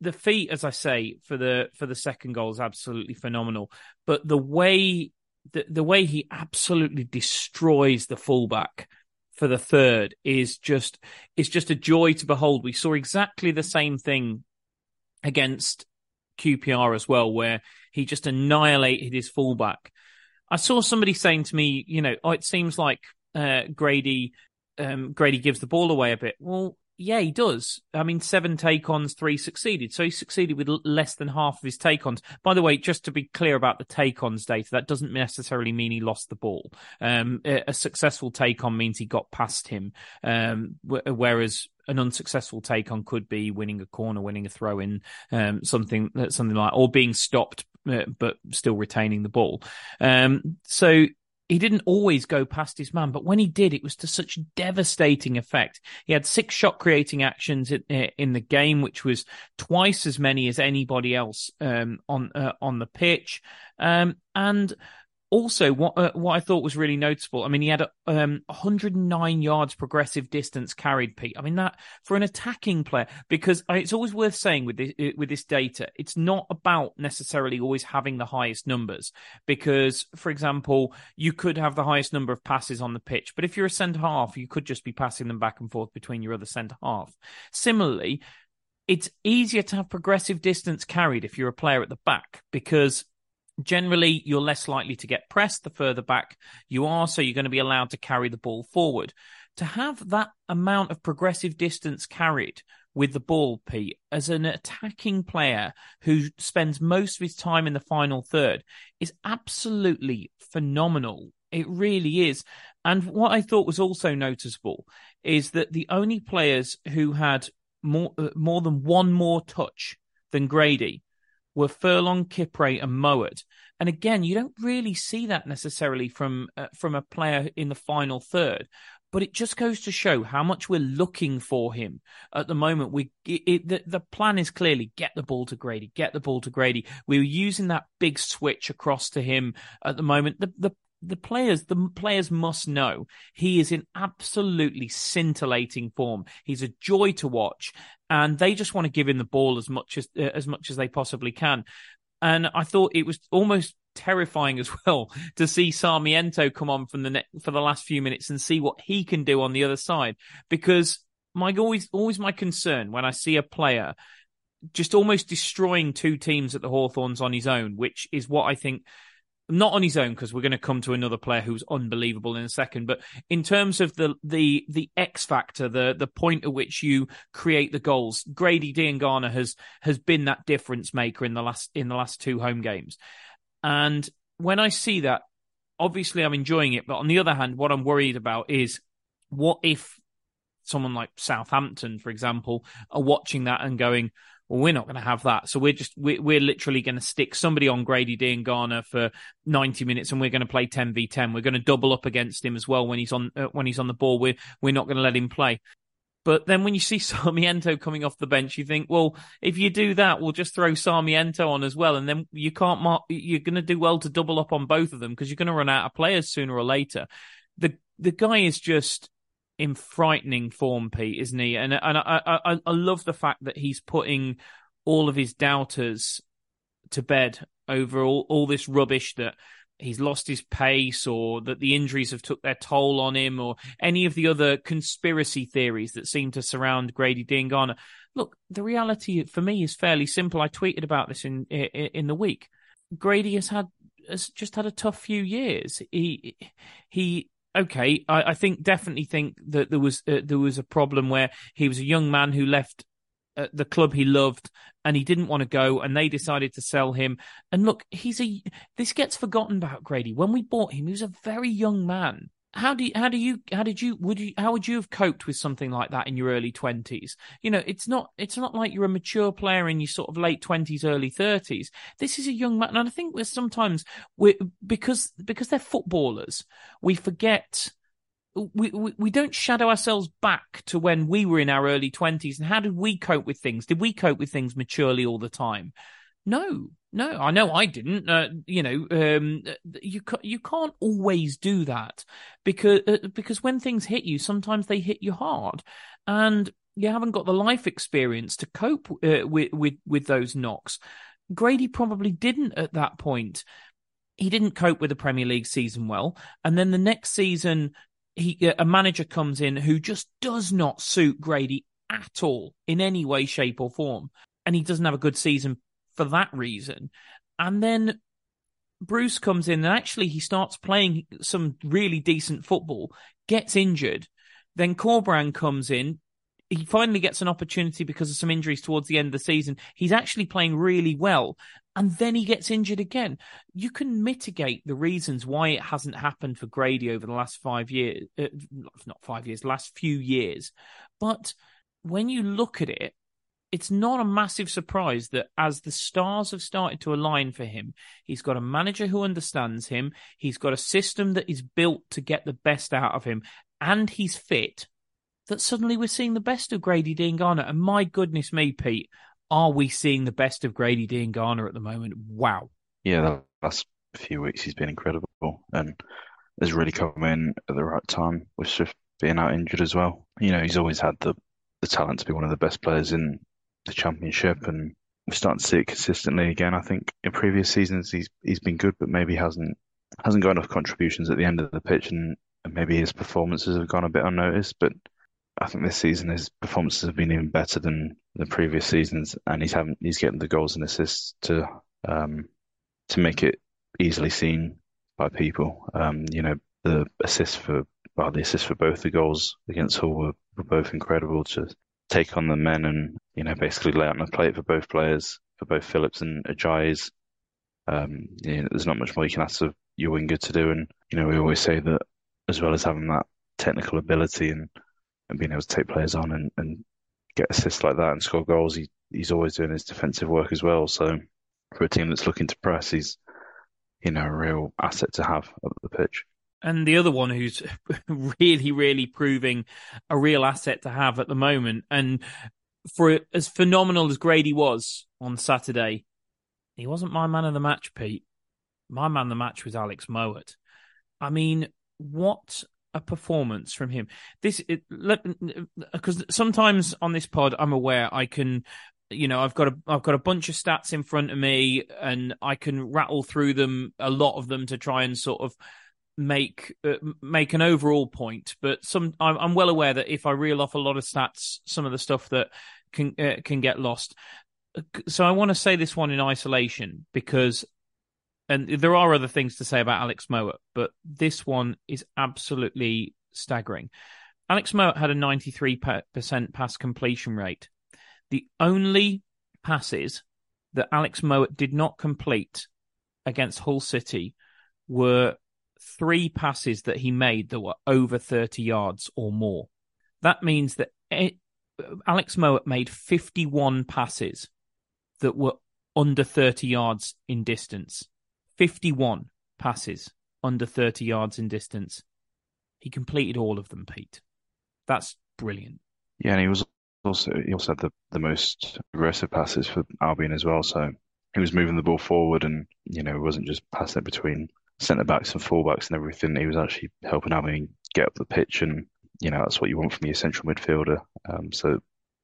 the feat, as I say, for the for the second goal is absolutely phenomenal. But the way the, the way he absolutely destroys the fullback for the third is just is just a joy to behold. We saw exactly the same thing against QPR as well, where he just annihilated his fullback. I saw somebody saying to me, you know, oh, it seems like uh, Grady um, Grady gives the ball away a bit. Well, yeah, he does. I mean, seven take ons, three succeeded. So he succeeded with less than half of his take ons. By the way, just to be clear about the take ons data, that doesn't necessarily mean he lost the ball. Um, a, successful take on means he got past him. Um, whereas an unsuccessful take on could be winning a corner, winning a throw in, um, something, something like, or being stopped, uh, but still retaining the ball. Um, so he didn't always go past his man, but when he did, it was to such devastating effect. He had six shot creating actions in, in the game, which was twice as many as anybody else um, on uh, on the pitch, um, and also, what uh, what I thought was really noticeable. I mean, he had um, 109 yards progressive distance carried. Pete. I mean that for an attacking player, because it's always worth saying with this uh, with this data, it's not about necessarily always having the highest numbers. Because, for example, you could have the highest number of passes on the pitch, but if you're a centre half, you could just be passing them back and forth between your other centre half. Similarly, it's easier to have progressive distance carried if you're a player at the back because Generally, you're less likely to get pressed the further back you are, so you're going to be allowed to carry the ball forward. To have that amount of progressive distance carried with the ball, Pete, as an attacking player who spends most of his time in the final third is absolutely phenomenal. It really is. And what I thought was also noticeable is that the only players who had more uh, more than one more touch than Grady were Furlong, Kipre, and Mowatt. And again, you don't really see that necessarily from uh, from a player in the final third. But it just goes to show how much we're looking for him at the moment. We it, the, the plan is clearly get the ball to Grady, get the ball to Grady. We were using that big switch across to him at the moment. The the the players the players must know he is in absolutely scintillating form he's a joy to watch and they just want to give him the ball as much as uh, as much as they possibly can. And i thought it was almost terrifying as well to see Sarmiento come on from the net for the last few minutes and see what he can do on the other side. Because my always always my concern when i see a player just almost destroying two teams at the Hawthorns on his own which is what i think not on his own because we're going to come to another player who's unbelievable in a second but in terms of the the the x factor the the point at which you create the goals Grady Diangana has has been that difference maker in the last in the last two home games. And when i see that obviously i'm enjoying it but on the other hand what i'm worried about is what if someone like Southampton for example are watching that and going well, we're not going to have that. So we're just, we're, we're literally going to stick somebody on Grady Diangana for 90 minutes and we're going to play 10 v 10. We're going to double up against him as well when he's on, uh, when he's on the ball. We're, we're not going to let him play. But then when you see Sarmiento coming off the bench, you think, well, if you do that, we'll just throw Sarmiento on as well. And then you can't mark, you're going to do well to double up on both of them because you're going to run out of players sooner or later. The, the guy is just, in frightening form, Pete, isn't he? And and I, I I love the fact that he's putting all of his doubters to bed over all, all this rubbish that he's lost his pace or that the injuries have took their toll on him or any of the other conspiracy theories that seem to surround Grady Diangana. Look, the reality for me is fairly simple. I tweeted about this in in, the week. Grady has had has just had a tough few years. He he okay, I, I, think definitely think that there was uh, there was a problem where he was a young man who left uh, the club he loved and he didn't want to go, and they decided to sell him. And look, he's a this gets forgotten about Grady. When we bought him, he was a very young man how do you, how do you how did you would you how would you have coped with something like that in your early 20s you know it's not it's not like you're a mature player in your sort of late 20s early 30s this is a young man and i think we're sometimes we because because they're footballers we forget we, we we don't shadow ourselves back to when we were in our early 20s and how did we cope with things? Did we cope with things maturely all the time? No no, I know I didn't. Uh, you know, um, you you can't always do that because uh, because when things hit you, sometimes they hit you hard, and you haven't got the life experience to cope uh, with with with those knocks. Grady probably didn't at that point. He didn't cope with the Premier League season well, and then the next season, he a manager comes in who just does not suit Grady at all in any way, shape, or form, and he doesn't have a good season for that reason. And then Bruce comes in and actually he starts playing some really decent football, gets injured. Then Corberán comes in, he finally gets an opportunity because of some injuries towards the end of the season. He's actually playing really well. And then he gets injured again. You can mitigate the reasons why it hasn't happened for Grady over the last five years, uh, not five years, last few years. But when you look at it, it's not a massive surprise that as the stars have started to align for him, he's got a manager who understands him, he's got a system that is built to get the best out of him, and he's fit that suddenly we're seeing the best of Grady Diangana. And my goodness me, Pete, are we seeing the best of Grady Diangana at the moment? Wow. Yeah, the last few weeks he's been incredible and has really come in at the right time with Swift being out injured as well. You know, he's always had the, the talent to be one of the best players in the championship and we're starting to see it consistently again. I think in previous seasons he's he's been good but maybe hasn't hasn't got enough contributions at the end of the pitch and, and maybe his performances have gone a bit unnoticed. But I think this season his performances have been even better than the previous seasons, and he's having he's getting the goals and assists to um, to make it easily seen by people. Um, you know, the assists for well, the assists for both the goals against Hull were, were both incredible to take on the men and you know basically lay out the plate for both players, for both Phillips and Ajayi. Um, you know, there's not much more you can ask of your winger to do, and you know we always say that as well as having that technical ability and and being able to take players on and, and get assists like that and score goals, he, he's always doing his defensive work as well. So for a team that's looking to press, he's you know a real asset to have up the pitch. And the other one who's really, really proving a real asset to have at the moment, and for as phenomenal as Grady was on Saturday, he wasn't my man of the match, Pete. My man of the match was Alex Mowatt. I mean, what a performance from him. This because sometimes on this pod I'm aware I can you know I've got a I've got a bunch of stats in front of me and I can rattle through them a lot of them to try and sort of make uh, make an overall point but some I'm, I'm, well aware that if I reel off a lot of stats some of the stuff that can uh, can get lost so I want to say this one in isolation because and there are other things to say about Alex Mowatt, but this one is absolutely staggering. Alex Mowatt had a 93% pass completion rate. The only passes that Alex Mowatt did not complete against Hull City were three passes that he made that were over 30 yards or more. That means that it, Alex Mowatt made 51 passes that were under 30 yards in distance. 51 passes under 30 yards in distance. He completed all of them, Pete. That's brilliant. Yeah, and he was also he also had the, the most aggressive passes for Albion as well. So he was moving the ball forward, and you know, it wasn't just passing it between centre backs and fullbacks and everything. He was actually helping Albion get up the pitch, and you know, that's what you want from your central midfielder. Um, so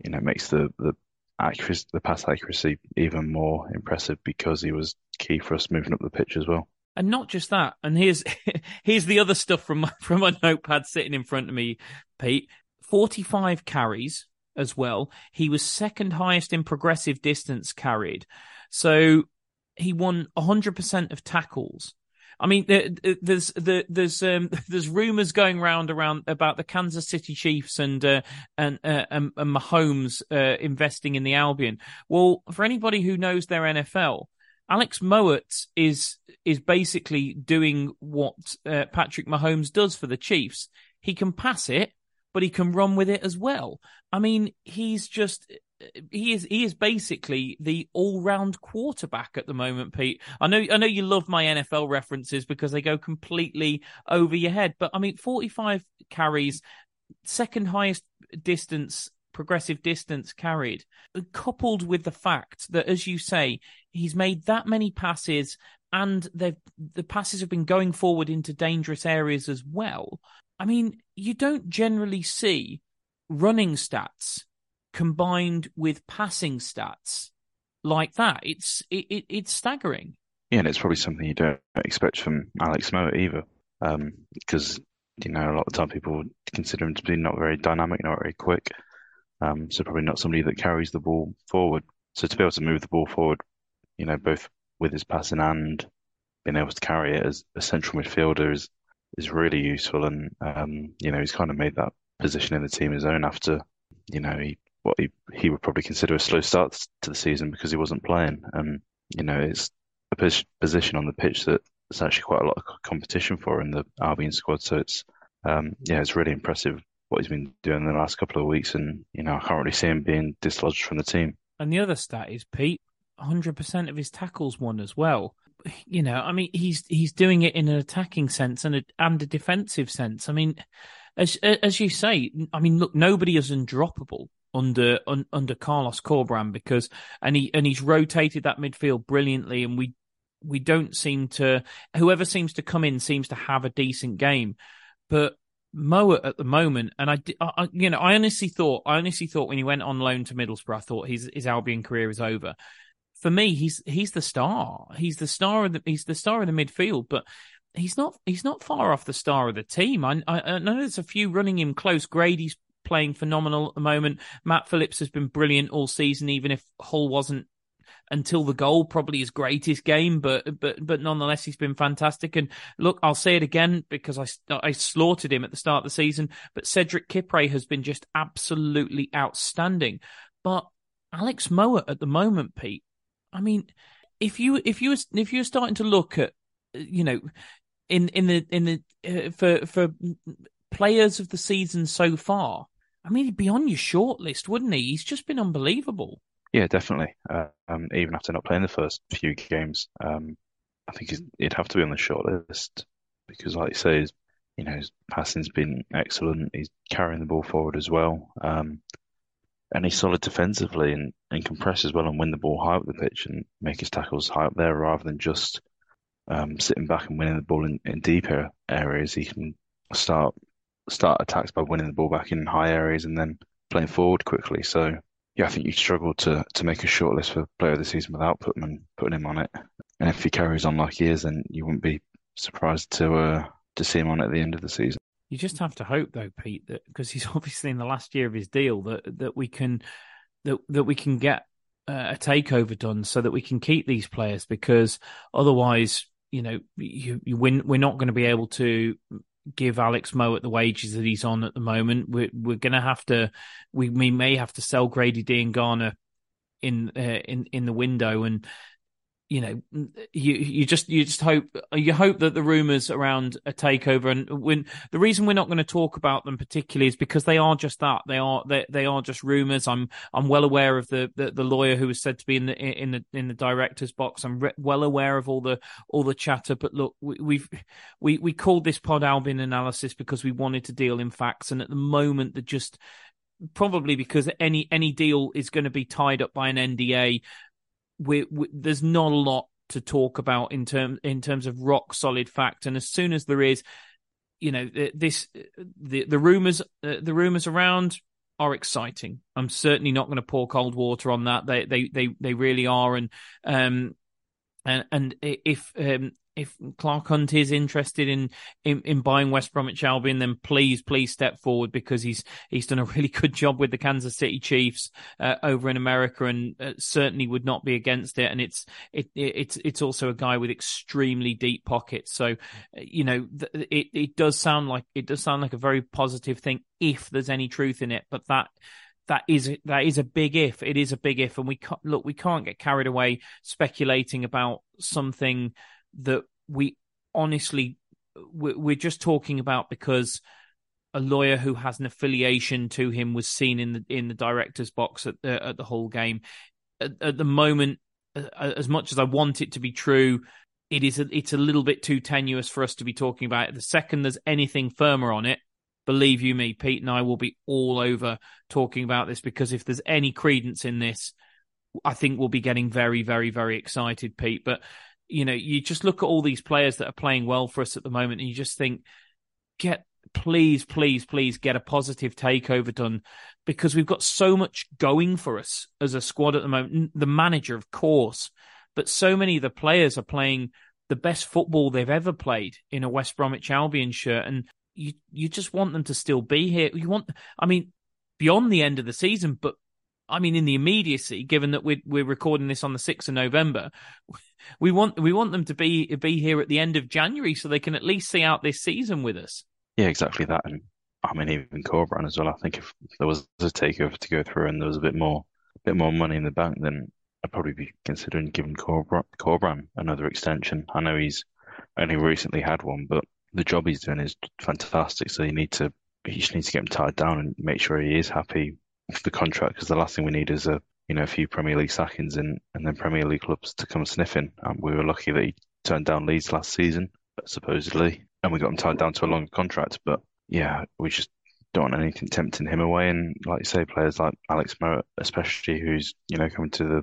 you know, it makes the the accuracy, the pass accuracy even more impressive because he was key for us moving up the pitch as well. And not just that. And here's here's the other stuff from my, from my notepad sitting in front of me, Pete. Forty five carries as well. He was second highest in progressive distance carried. So he won 100% of tackles. I mean, there's there's um, there's rumors going round around about the Kansas City Chiefs and uh, and, uh, and, and Mahomes uh, investing in the Albion. Well, for anybody who knows their NFL, Alex Mowatt is is basically doing what uh, Patrick Mahomes does for the Chiefs. He can pass it, but he can run with it as well. I mean, he's just he is he is basically the all round quarterback at the moment, Pete. I know I know you love my NFL references because they go completely over your head, but I mean, forty five carries, second highest distance progressive distance carried, coupled with the fact that, as you say, he's made that many passes and the passes have been going forward into dangerous areas as well. I mean, you don't generally see running stats combined with passing stats like that. It's it, it it's staggering. Yeah, and it's probably something you don't expect from Alex Mowatt either, um, because you know a lot of the time people consider him to be not very dynamic, not very quick. Um, so probably not somebody that carries the ball forward. So to be able to move the ball forward, you know, both with his passing and being able to carry it as a central midfielder is is really useful. And um, you know, he's kind of made that position in the team his own after you know, he what he, he would probably consider a slow start to the season because he wasn't playing. And you know, it's a position on the pitch that there's actually quite a lot of competition for in the Albion squad. So it's um, yeah, it's really impressive what he's been doing in the last couple of weeks, and you know, I can't really see him being dislodged from the team. And the other stat is Pete, 100% of his tackles won as well. You know, I mean, he's he's doing it in an attacking sense and a, and a defensive sense. I mean, as as you say, I mean, look, nobody is undroppable under un, under Carlos Corberán because and he and he's rotated that midfield brilliantly, and we we don't seem to whoever seems to come in seems to have a decent game, but Mowatt at the moment, and I, I, you know, I honestly thought, I honestly thought when he went on loan to Middlesbrough, I thought his his Albion career is over. For me, he's he's the star. He's the star of the he's the star of the midfield, but he's not he's not far off the star of the team. I, I, I know there's a few running him close. Grady's playing phenomenal at the moment. Matt Phillips has been brilliant all season, even if Hull wasn't until the goal, probably his greatest game, but but but nonetheless, he's been fantastic. And look, I'll say it again because I I slaughtered him at the start of the season, but Cedric Kipre has been just absolutely outstanding. But Alex Mowatt at the moment, Pete, I mean, if you if you if you're starting to look at you know in in the in the uh, for for players of the season so far. I mean, he'd be on your short list, wouldn't he? He's just been unbelievable. Yeah, definitely. Uh, um, even after not playing the first few games, um, I think he'd have to be on the short list because, like you say, his, you know, his passing's been excellent. He's carrying the ball forward as well, um, and he's solid defensively and, and compress as well and win the ball high up the pitch and make his tackles high up there rather than just um, sitting back and winning the ball in, in deeper areas. He can start start attacks by winning the ball back in high areas and then playing forward quickly. So yeah, I think you struggle to to make a shortlist for player of the season without putting him putting him on it. And if he carries on like he is, then you wouldn't be surprised to uh, to see him on at the end of the season. You just have to hope, though, Pete, that because he's obviously in the last year of his deal, that that we can that that we can get uh, a takeover done so that we can keep these players. Because otherwise, you know, you, you win, we're not going to be able to give Alex Mowatt the wages that he's on at the moment. We're we're gonna have to we we may have to sell Grady Diangana in uh, in in the window and you know you you just you just hope you hope that the rumors around a takeover and when the reason we're not going to talk about them particularly is because they are just that. They are they, they are just rumors. I'm i'm well aware of the, the, the lawyer who was said to be in the in the in the director's box. I'm re- well aware of all the all the chatter. But look we, we've we we called this pod albion analysis because we wanted to deal in facts. And at the moment the just probably because any any deal is going to be tied up by an NDA we, we, there's not a lot to talk about in terms in terms of rock solid fact. And as soon as there is, you know, this the the rumors uh, the rumors around are exciting. I'm certainly not going to pour cold water on that. They they they they really are. And um and and if um if Clark Hunt is interested in, in, in buying West Bromwich Albion, then please, please step forward because he's he's done a really good job with the Kansas City Chiefs uh, over in America, and uh, certainly would not be against it. And it's it, it's it's also a guy with extremely deep pockets, so you know it it does sound like it does sound like a very positive thing if there's any truth in it, but that that is that is a big if. It is a big if, and we can't, look. We can't get carried away speculating about something that we honestly we're just talking about because a lawyer who has an affiliation to him was seen in the in the director's box at the at the whole game. At, at the moment, as much as I want it to be true, it is a, it's a little bit too tenuous for us to be talking about it. The second there's anything firmer on it, believe you me, Pete and I will be all over talking about this because if there's any credence in this, I think we'll be getting very, very, very excited, Pete. But you know, you just look at all these players that are playing well for us at the moment, and you just think, get please, please, please get a positive takeover done because we've got so much going for us as a squad at the moment. The manager, of course, but so many of the players are playing the best football they've ever played in a West Bromwich Albion shirt, and you you just want them to still be here. You want, I mean, beyond the end of the season, but I mean, in the immediacy, given that we're we're recording this on the sixth of November, we want we want them to be be here at the end of January so they can at least see out this season with us. Yeah, exactly that. And I mean, even Corberan as well. I think if there was a takeover to go through and there was a bit more, a bit more money in the bank, then I'd probably be considering giving Corberan, Corberan another extension. I know he's only recently had one, but the job he's doing is fantastic. So you need to, you just need to get him tied down and make sure he is happy the contract. Because the last thing we need is a, you know, a few Premier League sackings and and then Premier League clubs to come sniffing. We were lucky that he turned down Leeds last season, supposedly, and we got him tied down to a long contract. But yeah, we just don't want anything tempting him away. And like you say, players like Alex Mowatt, especially, who's you know coming to the,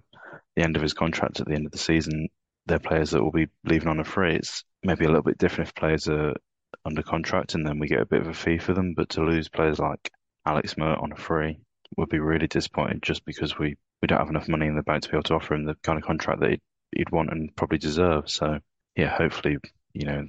the end of his contract at the end of the season, they're players that will be leaving on a free. It's maybe a little bit different if players are under contract and then we get a bit of a fee for them. But to lose players like Alex Mowatt on a free would be really disappointed just because we, we don't have enough money in the bank to be able to offer him the kind of contract that he'd, he'd want and probably deserve. So yeah, hopefully, you know,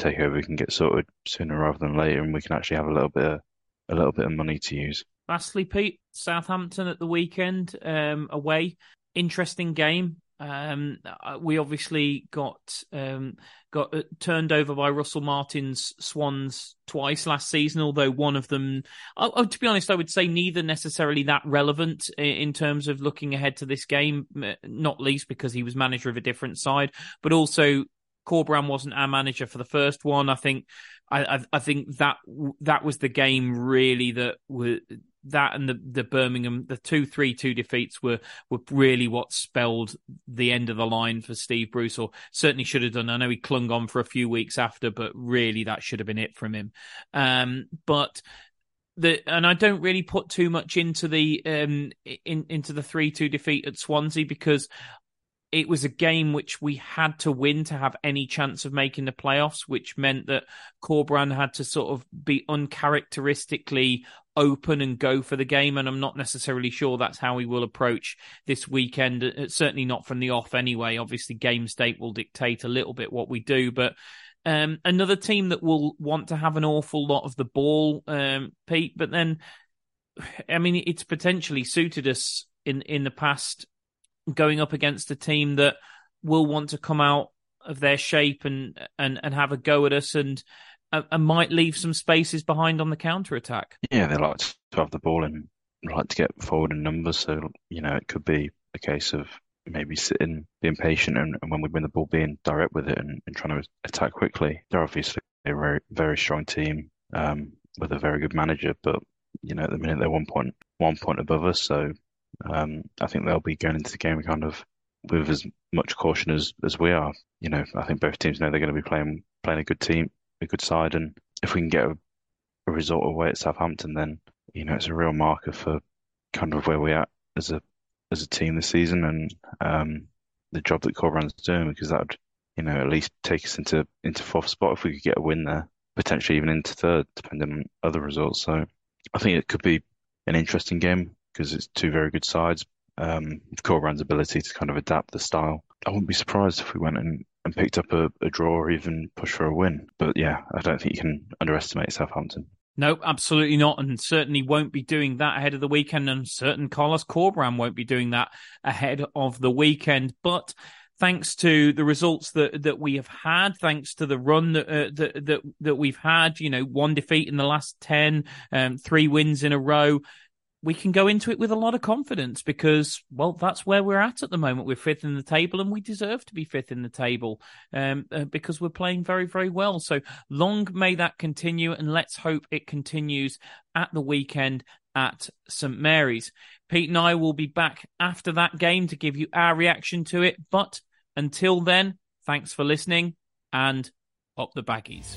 takeover can get sorted sooner rather than later and we can actually have a little bit of, a little bit of money to use. Lastly, Pete, Southampton at the weekend um, away. Interesting game. Um, uh, we obviously got um, got uh, turned over by Russell Martin's Swans twice last season, although one of them, oh, oh, to be honest, I would say neither necessarily that relevant in terms of looking ahead to this game, not least because he was manager of a different side, but also Corberan wasn't our manager for the first one. I think I, I, think that that was the game really that were that and the the Birmingham the two three two defeats were were really what spelled the end of the line for Steve Bruce or certainly should have done. I know he clung on for a few weeks after, but really that should have been it from him. Um, but the and I don't really put too much into the um in into the three two defeat at Swansea because it was a game which we had to win to have any chance of making the playoffs, which meant that Corberan had to sort of be uncharacteristically open and go for the game. And I'm not necessarily sure that's how he will approach this weekend. Uh, certainly not from the off anyway. Obviously, game state will dictate a little bit what we do, but. Um, another team that will want to have an awful lot of the ball, um, Pete, but then, I mean, it's potentially suited us in, in the past going up against a team that will want to come out of their shape and and and have a go at us and and might leave some spaces behind on the counter attack. Yeah, they like to have the ball and like to get forward in numbers. So you know, it could be a case of maybe sitting, being patient, and, and when we win the ball, being direct with it and, and trying to attack quickly. They're obviously a very very strong team um, with a very good manager, but you know, at the minute they're one point one point above us, so um, I think they'll be going into the game kind of with as much caution as, as we are. You know, I think both teams know they're going to be playing playing a good team, a good side, and if we can get a, a result away at Southampton, then you know it's a real marker for kind of where we're as a as a team this season and um, the job that Corberan's doing because that would you know at least take us into into fourth spot if we could get a win there, potentially even into third, depending on other results. So I think it could be an interesting game because it's two very good sides. Um, Corberan's ability to kind of adapt the style. I wouldn't be surprised if we went and, and picked up a, a draw or even push for a win. But yeah, I don't think you can underestimate Southampton. No, absolutely not, and certainly won't be doing that ahead of the weekend, and certain Carlos Corberan won't be doing that ahead of the weekend. But thanks to the results that that we have had, thanks to the run that uh, that, that that we've had, you know, one defeat in the last ten, um, three wins in a row we can go into it with a lot of confidence because, well, that's where we're at at the moment. We're fifth in the table and we deserve to be fifth in the table um, uh, because we're playing very, very well. So long may that continue and let's hope it continues at the weekend at St Mary's. Pete and I will be back after that game to give you our reaction to it. But until then, thanks for listening and up the baggies.